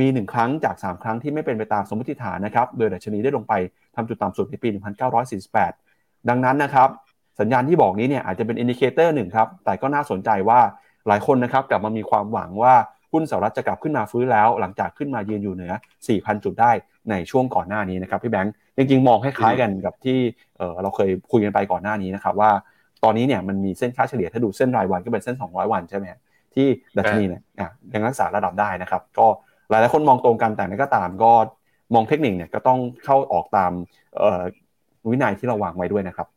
มี 1 ครั้งจาก 3 ครั้งที่ไม่เป็นไปตามสมมติฐานนะครับ โดยดัชนีได้ลงไปทำจุดต่ำสุดในปี 1948 ดังนั้นนะครับสัญญาณที่บอกนี้เนี่ยอาจจะเป็น indicator หนึ่งครับ แต่ก็น่าสนใจว่าหลายคนนะครับกลับมามีความหวังว่าหุ้นสหรัฐจะกลับขึ้นมาฟื้นแล้ว หลังจากขึ้นมายืนอยู่เหนือ 4,000 จุดได้ ในช่วงก่อนหน้านี้นะครับพี่แบงค์จริงๆมองคล้ายๆกันกับที่เเราเคยคุยกันไปก่อนหน้านี้นะครับว่าตอนนี้เนี่ยมันมีเส้นค่าเฉลี่ยถ้าดูเส้นรายวันก็เป็นเส้น 200 วันใช่ไหมที่ดัชนีเนี่ยยังรักษาระดับได้นะครับ ก็หลายๆคนมองตรงกันแต่นั้นก็ตามก็มองเทคนิคเนี่ยก็ต้องเข้าออกตามวินัยที่เราวางไว้ด้วยนะครับ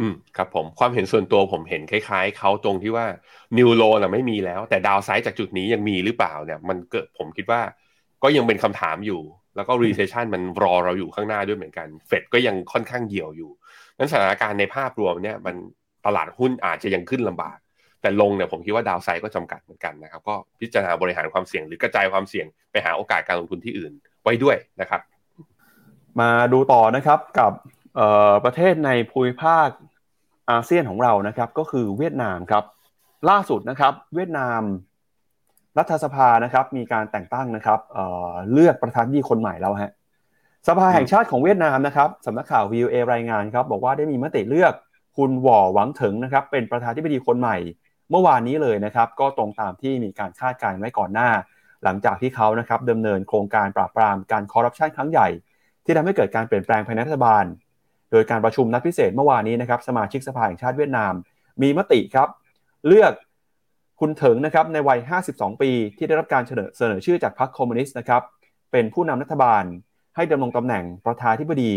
อืมครับผมความเห็นส่วนตัวผมเห็นคล้ายๆเขาตรงที่ว่านิวโลน่ะไม่มีแล้ว แต่ดาวไซด์จากจุดนี้ยังมีหรือเปล่าเนี่ย มันเกิดผมคิดว่า ก็ยังเป็นคำถามอยู่ แล้วก็ recession มันรอเราอยู่ข้างหน้าด้วยเหมือนกัน เฟดก็ยังค่อนข้างเหี่ยวอยู่นั้นสถานการณ์ในภาพรวมเนี่ยมันตลาดหุ้นอาจจะยังขึ้นลำบาก แต่ลงเนี่ยผมคิดว่า downside ก็จำกัดเหมือนกันนะครับ ก็พิจารณาบริหารความเสี่ยงหรือกระจายความเสี่ยงไปหาโอกาสการลงทุนที่อื่นไว้ด้วยนะครับ มาดูต่อนะครับกับประเทศในภูมิภาคอาเซียนของเรานะครับ ก็คือเวียดนามครับ ล่าสุดนะครับ เวียดนาม รัฐสภานะครับมีการแต่งตั้งนะครับเเลือกประธานดีคนใหม่แล้วฮะสภาแห่งชาติของเวียดนามนะครับสำนักข่าว VOA รายงานครับบอกว่าได้มีมติเลือกคุณหว่อหวังถึงนะครับเป็นประธานที่ปดีคนใหม่ เมื่อวานนี้เลยนะครับก็ตรงตามที่มีการคาดการณ์ไว้ก่อนหน้า หลังจากที่เขานะครับดำเนินโครงการปราบปรามการคอร์รัปชันครั้งใหญ่ ที่ทำให้เกิดการเปลี่ยนแปลงภายในรัฐบาล โดยการประชุมนัดพิเศษเมื่อวานนี้นะครับสมาชิกสภาแห่งชาติเวียดนาม มีมติครับ เลือก คุณเถิงนะครับในวัย 52 ปี ที่ได้รับการเสนอเสนอชื่อจากพรรคคอมมิวนิสต์นะครับเป็นผู้นำรัฐบาล ให้ดำรงตำแหน่งประธานธิบดี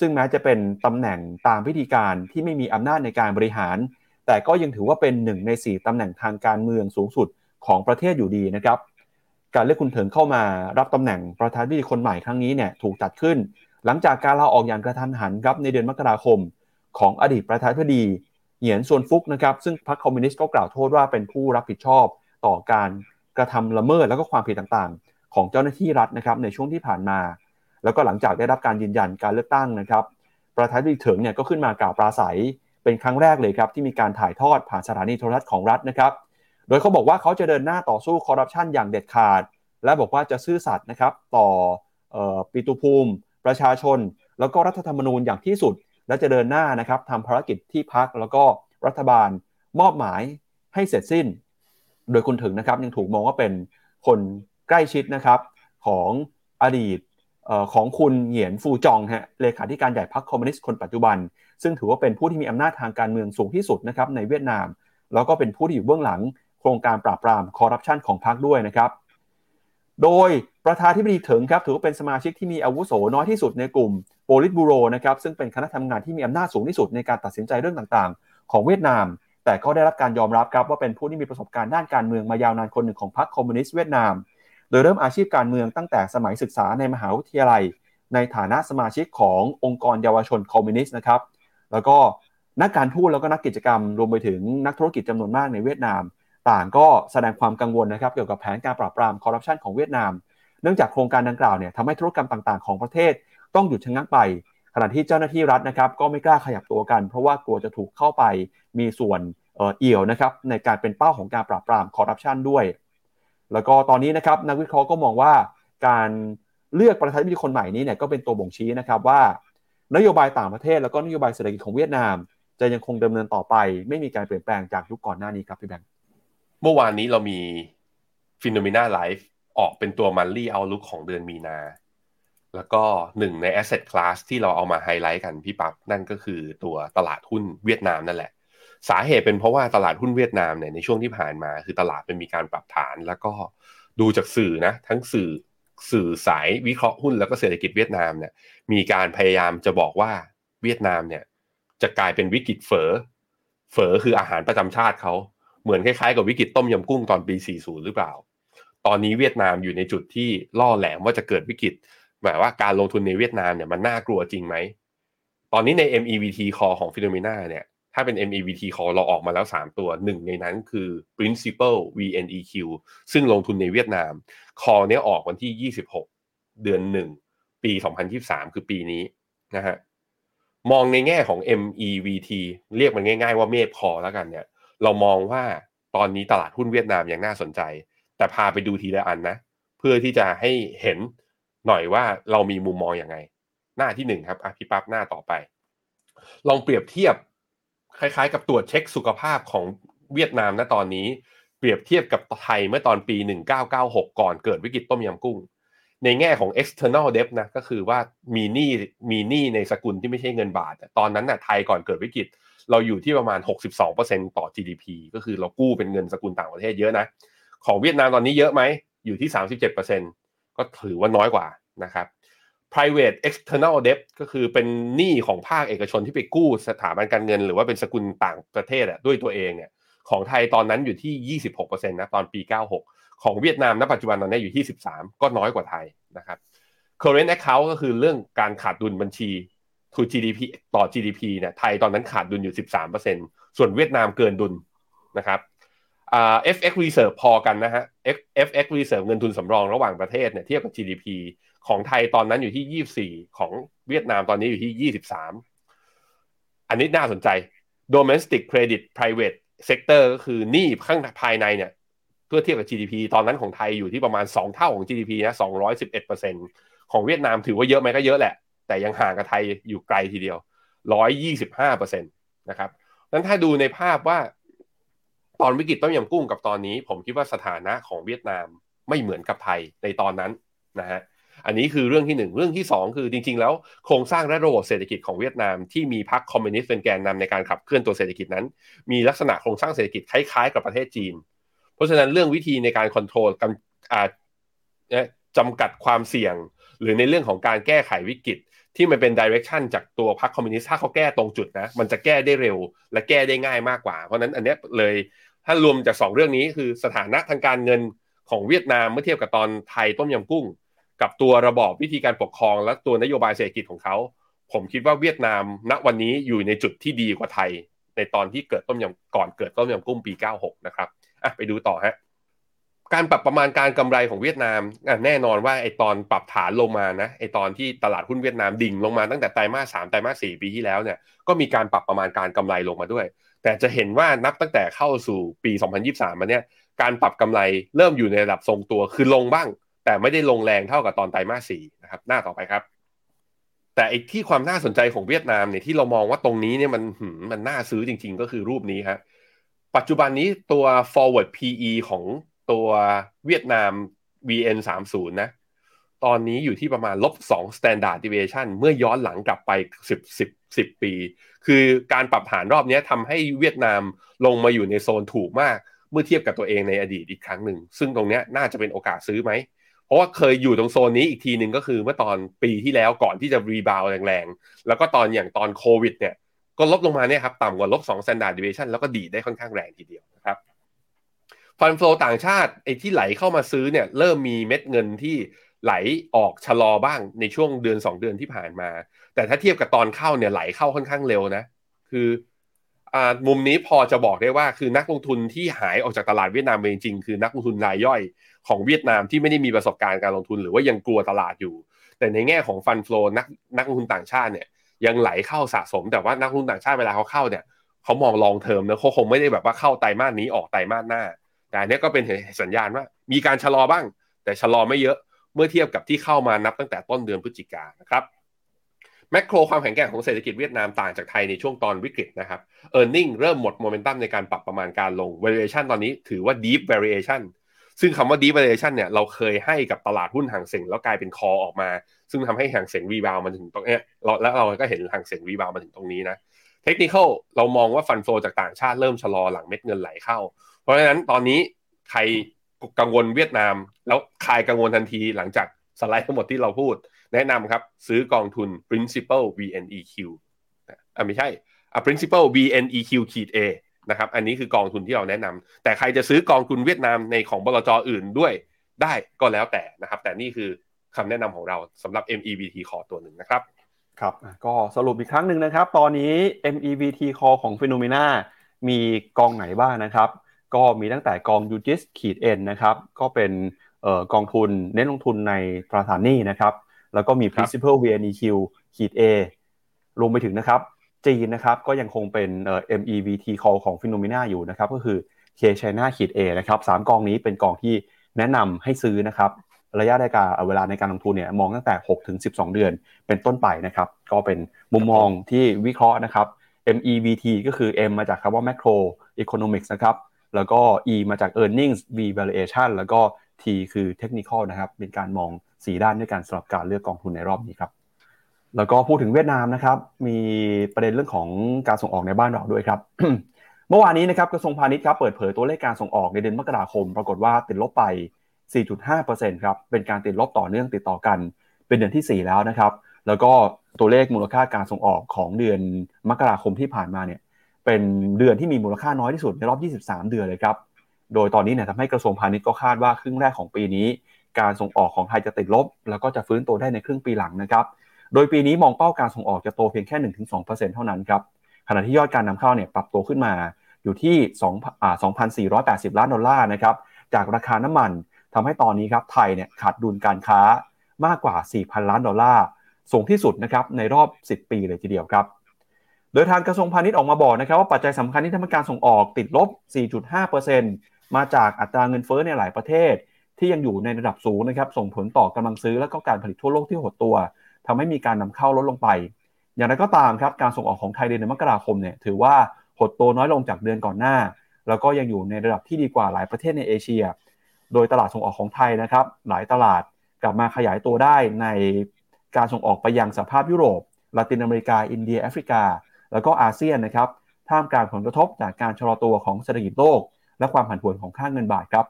ซึ่งแม้จะเป็นตำแหน่งตามพิธีการที่ไม่มีอำนาจในการบริหาร แต่ก็ยังถือว่าเป็นหนึ่งใน 4ตำแหน่งทางการเมืองสูงสุดของประเทศอยู่ดีนะครับการเลือกคุณเถิงเข้ามารับตำแหน่งประธานธิบดีคนใหม่ครั้งนี้เนี่ยถูกจัดขึ้น หลังจากการลาออกอย่างกระทันหันครับในเดือนมกราคม ของอดีตประธานาธิบดี เหยียนส่วนฟุกนะครับซึ่งพรรคคอมมิวนิสต์ก็กล่าวโทษว่าเป็นผู้รับผิดชอบต่อการกระทำละเมิดแล้วก็ความผิดต่างๆ ของเจ้าหน้าที่รัฐนะครับในช่วงที่ผ่านมา แล้วก็หลังจากได้รับการยืนยันการเลือกตั้งนะครับประธานาธิบดีเถิงเนี่ยก็ขึ้นมากล่าวปราศัยเป็นครั้งแรกเลยครับที่มีการถ่ายทอดผ่านสถานีโทรทัศน์ของรัฐนะครับโดยเขาบอกว่าเขาจะเดินหน้าต่อสู้คอร์รัปชันอย่างเด็ดขาด และบอกว่าจะซื่อสัตย์นะครับต่อปิตุภูมิ ประชาชน แล้วก็รัฐธรรมนูญอย่างที่สุด และจะเดินหน้านะครับทำภารกิจที่พักแล้วก็รัฐบาลมอบหมายให้เสร็จสิ้น โดยคุณถึงนะครับยังถูกมองว่าเป็นคนใกล้ชิดนะครับของอดีตของคุณเหยียนฟูจองฮะเลขาธิการใหญ่พรรคคอมมิวนิสต์คนปัจจุบัน ซึ่งถือว่าเป็นผู้ที่มีอำนาจทางการเมืองสูงที่สุดนะครับในเวียดนาม แล้วก็เป็นผู้ที่อยู่เบื้องหลังโครงการปราบปรามคอร์รัปชันของพรรคด้วยนะครับ โดยประธานที่บดีเถิงครับถือว่าเป็นสมาชิกที่มีอาวุโสน้อยที่สุดในกลุ่ม ลิตบูโรนะครับซึ่งเป็นคณะทำงานที่มีอำนาจสูงที่สุดในการตัดสินใจเรื่องต่างๆ ของเวียดนาม แต่ก็ได้รับการยอมรับครับว่าเป็นผู้ที่มีประสบการณ์ด้านการเมืองมายาวนานคนหนึ่งของพรรคคอมมิวนิสต์เวียดนาม โดยเริ่มอาชีพการเมืองตั้งแต่สมัยศึกษาในมหาวิทยาลัย ในฐานะสมาชิกขององค์กรเยาวชนคอมมิวนิสต์นะครับแล้วก็นักการทูตแล้วก็นักกิจกรรมรวมไปถึงนักธุรกิจจำนวนมากในเวียดนาม ต่างก็แสดงความกังวลนะครับเกี่ยวกับแผนการปราบปรามคอร์รัปชันของเวียดนาม เนื่องจากโครงการดังกล่าวเนี่ยทำให้ธุรกรรมต่างๆของประเทศ ต้องหยุดชะงักไป ขณะที่เจ้าหน้าที่รัฐนะครับก็ไม่กล้าขยับตัวกัน เพราะว่ากลัวจะถูกเข้าไปมีส่วนเอี่ยวนะครับในการเป็นเป้าของการปราบปรามคอร์รัปชันด้วย แล้วก็ตอนนี้นะครับนักวิเคราะห์ก็มองว่าการเลือกประธานาธิบดีคนใหม่นี้เนี่ยก็เป็นตัวบ่งชี้นะครับว่านโยบายต่างประเทศแล้วก็นโยบายเศรษฐกิจของเวียดนาม จะยังคงดำเนินต่อไป ไม่มีการเปลี่ยนแปลงจากยุคก่อนหน้านี้ครับพี่แบงค์เมื่อวานนี้เรามีฟิโนเมนาไลฟ์ออกเป็นตัว monthly outlook ของเดือนมีนา แล้วก็หนึ่งใน asset class ที่เราเอามาไฮไลท์กันพี่ปั๊บนั่นก็คือตัวตลาดหุ้นเวียดนามนั่นแหละ สาเหตุเป็นเพราะว่าตลาดหุ้นเวียดนามเนี่ยในช่วงที่ผ่านมา คือตลาดเป็นมีการปรับฐาน แล้วก็ดูจากสื่อนะทั้งสื่อสื่อสายวิเคราะห์หุ้นแล้วก็เศรษฐกิจเวียดนามเนี่ยมีการพยายามจะบอกว่าเวียดนามเนี่ยจะกลายเป็นวิกฤตเฝอเฝอคืออาหารประจำชาติเขาเหมือนคล้ายๆกับวิกฤตต้มยำกุ้งตอนปี 40 หรือเปล่า ตอนนี้เวียดนามอยู่ในจุดที่ล่อแหลมว่าจะเกิดวิกฤต แบบว่าการลงทุนในเวียดนามเนี่ยมันน่ากลัวจริงไหม ตอนนี้ใน MEVT call ของฟิโนเมนาเนี่ยถ้าเป็น MEVT call เราออกมาแล้ว 3 ตัวหนึ่งในนั้นคือ principal VNEQ ซึ่งลงทุนในเวียดนาม call เนี้ยออกวันที่ 26 เดือน 1 ปี 2023 คือปีนี้นะฮะมองในแง่ของ MEVT เรียกมันง่าย ๆ ว่าเมฆคอแล้วกันเนี่ย เรามองว่าตอนนี้ตลาดหุ้นเวียดนามยังน่าสนใจ แต่พาไปดูทีละอันนะ เพื่อที่จะให้เห็น หน่อยว่าเรามีมุมมองอย่างไง หน้าที่หนึ่งครับอะพี่ปั๊บหน้าต่อไป ลองเปรียบเทียบ คล้ายๆ กับตรวจเช็คสุขภาพของเวียดนามณตอนนี้ เปรียบเทียบกับไทยเมื่อตอนปี 1996 ก่อนเกิดวิกฤตต้มยำกุ้ง ในแง่ของ external debt นะก็คือว่ามีหนี้มีหนี้ในสกุลที่ไม่ใช่เงินบาทตอนนั้นนะ่ะไทยก่อนเกิดวิกฤตเราอยู่ที่ประมาณ 62%ต่อ GDP ก็คือเรากู้เป็นเงินสกุลต่างประเทศเยอะนะ ของเวียดนามตอนนี้เยอะไหม อยู่ที่ 37% ก็ถือว่าน้อยกว่านะครับ private external debt ก็คือเป็นหนี้ของภาคเอกชนที่ไปกู้สถาบันการเงิน หรือว่าเป็นสกุลต่างประเทศอะด้วยตัวเองเนี่ยของไทยตอนนั้นอยู่ที่ 26%นะตอนปี 96 ของเวียดนามณปัจจุบันตอนนี้อยู่ที่13ก็น้อยกว่าไทยนะครับ current account ก็คือเรื่องการขาดดุลบัญชี to GDP ต่อ GDP เนี่ยไทยตอนนั้นขาดดุลอยู่ 13%ส่วนเวียดนามเกินดุลนะครับ FX reserve พอกันนะฮะ FX reserve เงินทุนสำรองระหว่างประเทศเนี่ยเทียบกับ GDP ของไทยตอนนั้นอยู่ที่ 24 ของเวียดนามตอนนี้อยู่ที่ 23 อันนี้น่าสนใจ domestic credit private sector ก็คือหนี้ข้างภายในเนี่ย เพื่อเทียบกับ GDP ตอนนั้นของไทยอยู่ที่ประมาณ 2 เท่าของ GDP นะ 211%ของเวียดนามถือว่าเยอะไหมก็เยอะแหละ แต่ยังห่างกับไทยอยู่ไกลทีเดียว 125%นะครับนั้นถ้าดูในภาพว่า ตอนวิกฤตต้มยำกุ้งกับตอนนี้ ผมคิดว่าสถานะของเวียดนามไม่เหมือนกับไทยในตอนนั้นนะฮะอันนี้คือเรื่องที่หนึ่งเรื่องที่สองคือจริง ๆ แล้วโครงสร้างและระบบเศรษฐกิจของเวียดนามที่มีพรรคคอมมิวนิสต์เป็นแกนนำในการขับเคลื่อนตัวเศรษฐกิจนั้น มีลักษณะโครงสร้างเศรษฐกิจคล้ายๆ กับประเทศจีน เพราะฉะนั้นเรื่องวิธีในการ control กำจำกัดความเสี่ยง หรือในเรื่องของการแก้ไขวิกฤต ที่มันเป็น direction จากตัวพรรคคอมมิวนิสต์ถ้าเขาแก้ตรงจุดนะ มันจะแก้ได้เร็ว และแก้ได้ง่ายมากกว่า เพราะนั้นอันนี้เลยถ้ารวมจาก 2 เรื่องนี้คือสถานะทางการเงินของเวียดนามเมื่อเทียบกับตอนไทยต้มยำกุ้ง กับตัวระบอบวิธีการปกครอง และตัวนโยบายเศรษฐกิจของเขา ผมคิดว่าเวียดนามณวันนี้อยู่ในจุดที่ดีกว่าไทย ในตอนที่เกิดต้มยำก่อนเกิดต้มยำกุ้งปี 96 นะครับอะไปดูต่อฮะ การปรับประมาณการกำไรของเวียดนามแน่นอนว่าไอตอนปรับฐานลงมานะไอตอนที่ตลาดหุ้นเวียดนามดิ่งลงมาตั้งแต่ไตรมาสสามไตรมาสสี่ปีที่แล้วเนี่ยก็มีการปรับประมาณการกำไรลงมาด้วย แต่จะเห็นว่านับตั้งแต่เข้าสู่ปี 2023 มาเนี่ยการปรับกำไรเริ่มอยู่ในระดับทรงตัวคือลงบ้าง แต่ไม่ได้ลงแรงเท่ากับตอนไตรมาสสี่นะครับหน้าต่อไปครับ แต่อีกที่ความน่าสนใจของเวียดนามเนี่ยที่เรามองว่าตรงนี้เนี่ยมันมันน่าซื้อจริง ๆ ก็คือรูปนี้ครับปัจจุบันนี้ตัว forward PE ของ ตัวเวียดนาม VN 3 0นะ ตอนนี้อยู่ที่ประมาณลบ2 standard deviation เมื่อย้อนหลังกลับไป 10 10 10 ปี คือการปรับฐานรอบนี้ทำให้เวียดนามลงมาอยู่ในโซนถูกมาก เมื่อเทียบกับตัวเองในอดีตอีกครั้งหนึ่ง ซึ่งตรงนี้น่าจะเป็นโอกาสซื้อไหม เพราะว่าเคยอยู่ตรงโซนนี้อีกทีหนึ่งก็คือเมื่อตอนปีที่แล้วก่อนที่จะ rebound แรงๆ แล้วก็ตอนอย่างตอนโควิดเนี่ยก็ลบลงมาเนี่ยครับต่ำกว่าลบ2 standard deviation แล้วก็ดีดได้ค่อนข้างแรงทีเดียวนะครับ fund flow ต่างชาติไอ้ที่ไหลเข้ามาซื้อเนี่ยเริ่มมีเม็ดเงินที่ไหลออกชะลอบ้างในช่วงเดือน 2 เดือนที่ผ่านมา แต่ถ้าเทียบกับตอนเข้าเนี่ยไหลเข้าค่อนข้างเร็วนะ คืออ่ามุมนี้พอจะบอกได้ว่าคือนักลงทุนที่หายออกจากตลาดเวียดนามจริงๆคือนักลงทุนรายย่อยของเวียดนามที่ไม่ได้มีประสบการณ์การลงทุนหรือว่ายังกลัวตลาดอยู่ แต่ในแง่ของฟันฟลนักนักลงทุนต่างชาติเนี่ยยังไหลเข้าสะสม แต่ว่านักลงทุนต่างชาติเวลาเขาเข้าเนี่ยเขามองลองเทอมนะเขาคงไม่ได้แบบว่าเข้าไตรมาสนี้ออกไตรมาสหน้า แต่อันนี้ก็เป็นสัญญาณว่า มีการชะลอบ้าง แต่ชะลอไม่เยอะเมื่อเทียบกับที่เข้ามานับตั้งแต่ต้นเดือนพฤศจิกายนะครับ macro ความแข็งแกร่งของเศรษฐกิจเวียดนามต่างจากไทยในช่วงตอนวิกฤตนะครับ e a r n i n g เริ่มหมดโมเมนตัมในการปรับประมาณการลง valuation ตอนนี้ถือว่า deep valuation ซึ่งคำว่า deep valuation เนี่ยเราเคยให้กับตลาดหุ้นฮั่งเส็งแล้วกลายเป็น call ออกมา ซึ่งทำให้ฮั่งเส็ง rebound มาถึงตรงนี้แล้วเราก็เห็นฮั่งเส็ง rebound มาถึงตรงนี้นะเทคนิคเรามองว่าฟันโฟจากต่างชาติเริ่มชะลอหลังเม็ดเงินไหลเข้า เพราะฉะนั้นตอนนี้ใครกังวลเวียดนาม แล้วคลายกังวลทันทีหลังจากสไลด์ทั้งหมดที่เราพูด แนะนำครับซื้อกองทุน principal VNEQ อ่าไม่ใช่อ่า principal VNEQ ขีด A นะครับ อันนี้คือกองทุนที่เราแนะนำแต่ใครจะซื้อกองทุนเวียดนามในของบลจอื่นด้วยได้ก็แล้วแต่นะครับ แต่นี่คือคำแนะนำของเราสำหรับ MEVT ขอตัวหนึ่งนะครับครับก็สรุปอีกครั้งหนึ่งนะครับ ตอนนี้ MEVT Call ของ p h e n o m e n a มีกองไหนบ้างนะครับ ก็มีตั้งแต่กอง u g i s ขีด N นะครับก็เป็นออกองทุนเน้นลงทุนในตราสารหนี้นะครับแล้วก็มี principal VNEQ ขีด A รวมไปถึงนะครับ จีนนะครับก็ยังคงเป็นเอ่อ MEVT call ของ Phenomena อยู่นะครับก็คือ K China ขีด A นะครับสามกองนี้เป็นกองที่แนะนำให้ซื้อนะครับระยะในการเวลาในการลงทุนเนี่ยมองตั้งแต่6ถึง12 เดือนเป็นต้นไปนะครับก็เป็นมุมมองที่วิเคราะห์นะครับ MEVT ก็คือ M มาจากคำว่า macro economics นะครับ แล้วก็ E มาจาก earnings V valuation แล้วก็ T คือ technical นะครับ เป็นการมอง 4 ด้านด้วยกันสำหรับการเลือกกองทุนในรอบนี้ครับ แล้วก็พูดถึงเวียดนามนะครับ มีประเด็นเรื่องของการส่งออกในบ้านเราด้วยครับ เมื่อวานนี้นะครับกระทรวงพาณิชย์ครับเปิดเผยตัวเลขการส่งออกในเดือนมกราคม ปรากฏว่าติดลบไป 4.5%ครับ เป็นการติดลบต่อเนื่องติดต่อกัน เป็นเดือนที่ 4 แล้วนะครับ แล้วก็ตัวเลขมูลค่าการส่งออกของเดือนมกราคมที่ผ่านมาเนี่ย เป็นเดือนที่มีมูลค่าน้อยที่สุดในรอบ 23 เดือนเลยครับ โดยตอนนี้เนี่ยทำให้กระทรวงพาณิชย์ก็คาดว่าครึ่งแรกของปีนี้ การส่งออกของไทยจะติดลบ แล้วก็จะฟื้นตัวได้ในครึ่งปีหลังนะครับ โดยปีนี้มองเป้าการส่งออกจะโตเพียงแค่ 1-2%เท่านั้นครับขณะที่ยอดการนำเข้าเนี่ยปรับตัวขึ้นมาอยู่ที่2อ่า2,480 ล้านดอลลาร์นะครับจากราคาน้ำมันทำให้ตอนนี้ครับไทยเนี่ยขาดดุลการค้ามากกว่า 4,000 ล้านดอลลาร์สูงที่สุดนะครับในรอบ 10 ปีเลยทีเดียวครับ โดยทางกระทรวงพาณิชย์ออกมาบอกนะครับว่าปัจจัยสำคัญที่ทำให้การส่งออกติดลบ 4.5%มาจากอัตราเงินเฟ้อในหลายประเทศ ที่ยังอยู่ในระดับสูงนะครับส่งผลต่อกำลังซื้อและก็การผลิตทั่วโลกที่หดตัวทำให้มีการนำเข้าลดลงไป อย่างไรก็ตามครับการส่งออกของไทยเดือนมกราคมเนี่ยถือว่าหดตัวน้อยลงจากเดือนก่อนหน้า แล้วก็ยังอยู่ในระดับที่ดีกว่าหลายประเทศในเอเชีย โดยตลาดส่งออกของไทยนะครับหลายตลาดกลับมาขยายตัวได้ในการส่งออกไปยังสภาพยุโรปลาตินอเมริกา อินเดีย แอฟริกา แล้วก็อาเซียนนะครับท่ามกลางผลกระทบจากการชะลอตัวของเศรษฐกิจโลก และความผันผวนของค่าเงินบาทครับ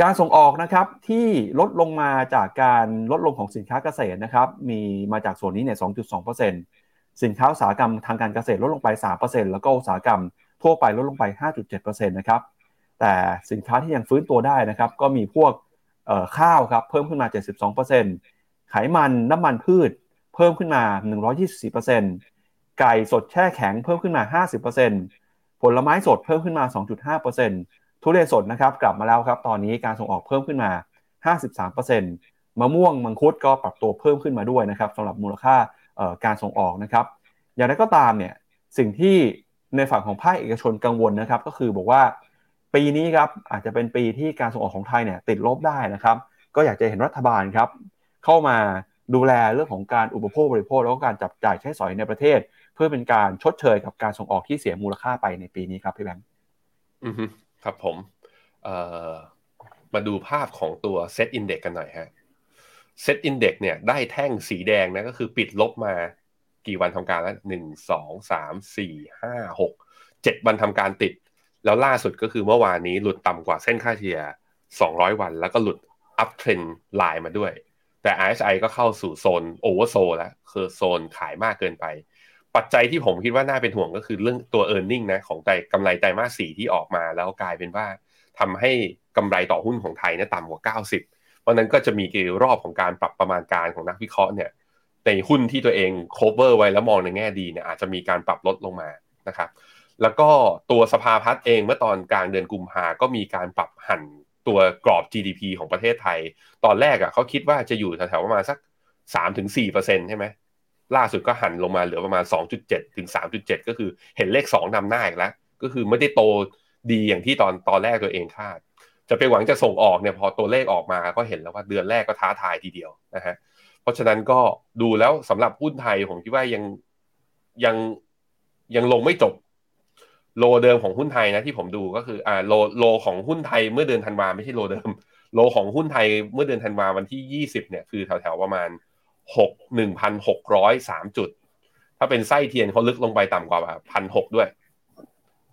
การส่งออกนะครับที่ลดลงมาจากการลดลงของสินค้าเกษตรนะครับมีมาจากส่วนนี้เนี่ย 2.2%สินค้าอุตสาหกรรมทางการเกษตรลดลงไป 3%แล้วก็อุตสาหกรรมทั่วไปลดลงไป 5.7%นะครับแต่สินค้าที่ยังฟื้นตัวได้นะครับก็มีพวกข้าวครับเพิ่มขึ้นมา 72%ไขมันน้ำมันพืช เพิ่มขึ้นมา 124% ไก่สดแช่แข็งเพิ่มขึ้นมา 50%ผลไม้สดเพิ่มขึ้นมา 2.5%ทุเรียนสดนะครับกลับมาแล้วครับ ตอนนี้การส่งออกเพิ่มขึ้นมา 53%มะม่วงมังคุดก็ปรับตัวเพิ่มขึ้นมาด้วยนะครับสำหรับมูลค่าการส่งออกนะครับ อย่างไรก็ตามเนี่ยสิ่งที่ในฝั่งของภาคเอกชนกังวลนะครับ ก็คือบอกว่าปีนี้ครับอาจจะเป็นปีที่การส่งออกของไทยเนี่ยติดลบได้นะครับ ก็อยากจะเห็นรัฐบาลครับ เข้ามาดูแลเรื่องของการอุปโภคบริโภคแล้วก็การจับจ่ายใช้สอยในประเทศ พื่อเป็นการชดเชยกับการส่งออกที่เสียมูลค่าไปในปีนี้ครับพี่แบงค์อือครับผมเอ่อมาดูภาพของตัว SET Index กันหน่อยฮะ SET Index เนี่ยได้แท่งสีแดงนะก็คือปิดลบมากี่วันทำการแล้วหนึ่งสองสามสี่ห้าหกเจ็ดวันทำการติด แล้วล่าสุดก็คือเมื่อวานนี้หลุดต่ำกว่าเส้นค่าเฉลี่ย200 วัน แล้วก็หลุด uptrend line มาด้วย แต่ RSI ก็เข้าสู่โซนโอเวอร์โซแล้วคือโซนขายมากเกินไป ปัจจัยที่ผมคิดว่าน่าเป็นห่วงก็คือเรื่องตัว e a r n i n g นะของไตกำไรไตรมาสสี่ที่ออกมาแล้วกลายเป็นว่าทำให้กำไรต่อหุ้นของไทยเนี่ยต่ำกว่า 90 เพราะนั้นก็จะมีกรอบของการปรับประมาณการของนักวิเคราะห์เนี่ยในหุ้นที่ตัวเอง cover ไว้แล้วมองในแง่ดีเนี่ยอาจจะมีการปรับลดลงมานะครับแล้วก็ตัวสภาพัฒน์เองเมื่อตอนกลางเดือนกุมภาก็มีการปรับหันตัวกรอบ GDP ของประเทศไทย ตอนแรกอะ่ะเขาคิดว่าจะอยู่แถวๆประมาณสัก 3-4%ใช่ไหม ล่าสุดก็หันลงมาเหลือประมาณ 2.7 ถึง 3.7 ก็คือเห็นเลข 2นำหน้าอีกแล้ว ก็คือไม่ได้โตดีอย่างที่ตอนตอนแรกตัวเองคาด จะไปหวังจะส่งออกเนี่ยพอตัวเลขออกมาก็เห็นแล้วว่าเดือนแรกก็ท้าทายทีเดียวนะฮะเพราะฉะนั้นก็ดูแล้วสำหรับหุ้นไทยผมคิดว่ายังยังยังลงไม่จบ low เดิมของหุ้นไทยนะที่ผมดูก็คืออ่า low low ของหุ้นไทยเมื่อเดือนธันวาไม่ใช่ low เดิม low ของหุ้นไทยเมื่อเดือนธันวาวันที่ยี่สิบเนี่ยคือแถวๆประมาณ กหนึ่งพันหกร้อยสามจุด ถ้าเป็นไส้เทียนเขาลึกลงไปต่ำกว่าพันหกด้วย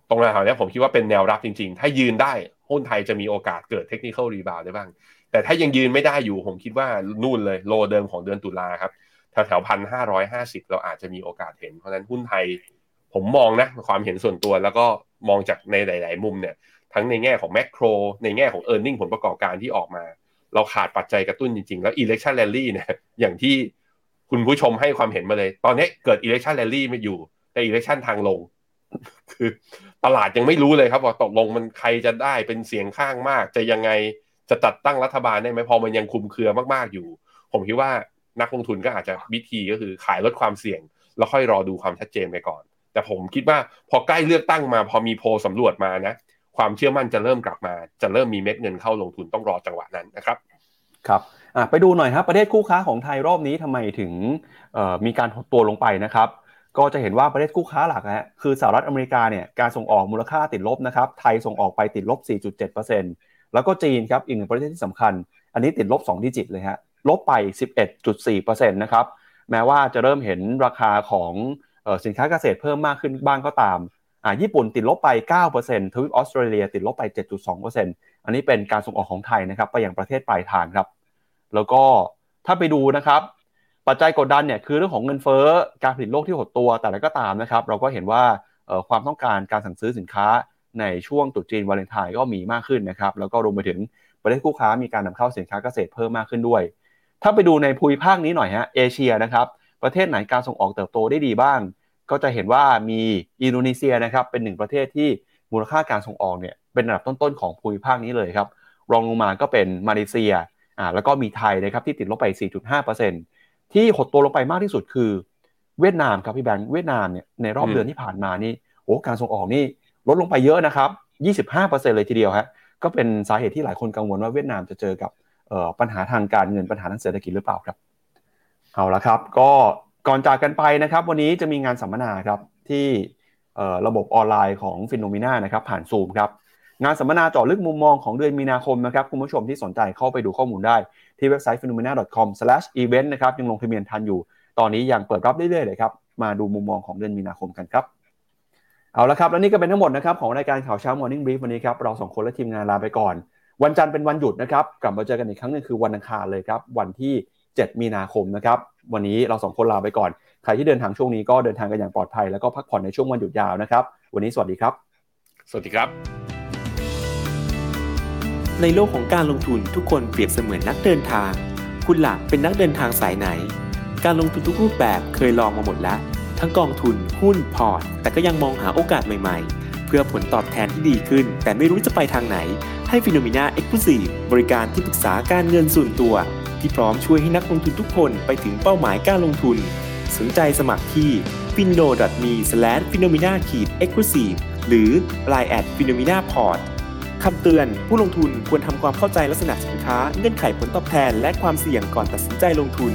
ตรงแถวนี้ผมคิดว่าเป็นแนวรับจริง ๆ ถ้ายืนได้หุ้นไทยจะมีโอกาสเกิด technical rebound ได้บ้าง แต่ถ้ายังยืนไม่ได้อยู่ผมคิดว่านู่นเลย low เดิมของเดือนตุลาครับแถวๆพันห้าร้อยห้าสิบเราอาจจะมีโอกาสเห็น เพราะฉะนั้นหุ้นไทยผมมองนะความเห็นส่วนตัวแล้วก็มองจากในหลาย ๆ มุมเนี่ยทั้งในแง่ของแมกโรในแง่ของ e a r n i n g ผลประกอบการที่ออกมา เราขาดปัจจัยกระตุ้นจริงๆ แล้ว election rally เนี่ยอย่างที่คุณผู้ชมให้ความเห็นมาเลย ตอนนี้เกิด election rally ไม่อยู่ แต่ election ทางลง คือตลาดยังไม่รู้เลยครับว่าตกลงมันใครจะได้เป็นเสียงข้างมาก จะยังไงจะจัดตั้งรัฐบาลได้ไหมพอมันยังคุมเครือมากๆอยู่ ผมคิดว่านักลงทุนก็อาจจะวิธีก็คือขายลดความเสี่ยง แล้วค่อยรอดูความชัดเจนไปก่อน แต่ผมคิดว่าพอใกล้เลือกตั้งมาพอมีโพลสำรวจมานะ ความเชื่อมั่นจะเริ่มกลับมา จะเริ่มมีเม็ดเงินเข้าลงทุนต้องรอจังหวะนั้นนะครับครับไปดูหน่อยครับประเทศคู่ค้าของไทยรอบนี้ทำไมถึงมีการหดตัวลงไปนะครับก็จะเห็นว่าประเทศคู่ค้าหลักนะคือสหรัฐอเมริกาเนี่ยการส่งออกมูลค่าติดลบนะครับไทยส่งออกไปติดลบ 4.7%แล้วก็จีนครับอีกหนึ่งประเทศที่สำคัญ อันนี้ติดลบ 2 ดิจิตเลยฮะลบไป 11.4%นะครับแม้ว่าจะเริ่มเห็นราคาของสินค้าเกษตรเพิ่มมากขึ้นบ้างก็ตาม ญี่ปุ่นติดลบไป 9%ทวีปออสเตรเลียติดลบไป 7.2%อันนี้เป็นการส่งออกของไทยนะครับไปยังประเทศปลายทางครับ แล้วก็ถ้าไปดูนะครับ ปัจจัยกดดันเนี่ยคือเรื่องของเงินเฟ้อการผลิตโลกที่หดตัวแต่ละก็ตามนะครับ เราก็เห็นว่าความต้องการการสั่งซื้อสินค้าในช่วงตรุษจีนวาเลนไทน์ก็มีมากขึ้นนะครับ แล้วก็รวมไปถึงประเทศคู่ค้ามีการนำเข้าสินค้าเกษตรเพิ่มมากขึ้นด้วย ถ้าไปดูในภูมิภาคนี้หน่อยฮะเอเชียนะครับประเทศไหนการส่งออกเติบโตได้ดีบ้าง ก็จะเห็นว่ามีอินโดนีเซียนะครับเป็นหนึ่งประเทศที่มูลค่าการส่งออกเนี่ยเป็นอันดับต้นๆของภูมิภาคนี้เลยครับรองลงมาก็เป็นมาเลเซียอ่าแล้วก็มีไทยนะครับที่ติดลบไป 4.5%ที่หดตัวลงไปมากที่สุดคือ เวียดนามครับพี่แบงค์เวียดนามเนี่ยในรอบเดือนที่ผ่านมานี่โอ้การส่งออกนี่ลดลงไปเยอะนะครับ 25%เลยทีเดียวฮะก็เป็นสาเหตุที่หลายคนกังวลว่าเวียดนามจะเจอกับปัญหาทางการเงินปัญหาทางเศรษฐกิจหรือเปล่าครับ เอาละครับ ก็ ก่อนจากกันไปนะครับ วันนี้จะมีงานสัมมนาครับที่ระบบออนไลน์ของฟิโนมิน่านะครับผ่านซูมครับงานสัมมนาเจาะลึกมุมมองของเดือนมีนาคมนะครับคุณผู้ชมที่สนใจเข้าไปดูข้อมูลได้ที่เว็บไซต์ phenomena.com/event นะครับยังลงทะเบียนทันอยู่ ตอนนี้ยังเปิดรับเรื่อยๆเลยครับมาดูมุมมองของเดือนมีนาคมกันครับเอาละครับและนี่ก็เป็นทั้งหมดนะครับของรายการข่าวเช้า Morning Brief วันนี้ครับเราสองคนและทีมงานลาไปก่อน วันจันทร์เป็นวันหยุดนะครับกลับมาเจอกันอีกครั้งนึงคือวันอังคารเลยครับวันที่ 7 มีนาคมนะครับ วันนี้เราสองคนลาไปก่อน ใครที่เดินทางช่วงนี้ก็เดินทางกันอย่างปลอดภัย แล้วก็พักผ่อนในช่วงวันหยุดยาวนะครับ วันนี้สวัสดีครับ สวัสดีครับ ในโลกของการลงทุนทุกคนเปรียบเสมือนนักเดินทาง คุณล่ะเป็นนักเดินทางสายไหน การลงทุนทุกรูปแบบเคยลองมาหมดแล้ว ทั้งกองทุนหุ้นพอร์ต แต่ก็ยังมองหาโอกาสใหม่ ๆ เพื่อผลตอบแทนที่ดีขึ้น แต่ไม่รู้จะไปทางไหน ให้ FINNOMENA Exclusive บริการที่ปรึกษาการเงินส่วนตัว ที่พร้อมช่วยให้นักลงทุนทุกคนไปถึงเป้าหมายการลงทุน สนใจสมัครที่ f i n o m e f i n o m i n a e x c l u s i v e หรือ line at f i n o m i n a p o r t คำเตือนผู้ลงทุนควรทำความเข้าใจลักษณะสินค้าเงื่อนไขผลตอบแทน และความเสี่ยงก่อนตัดสินใจลงทุน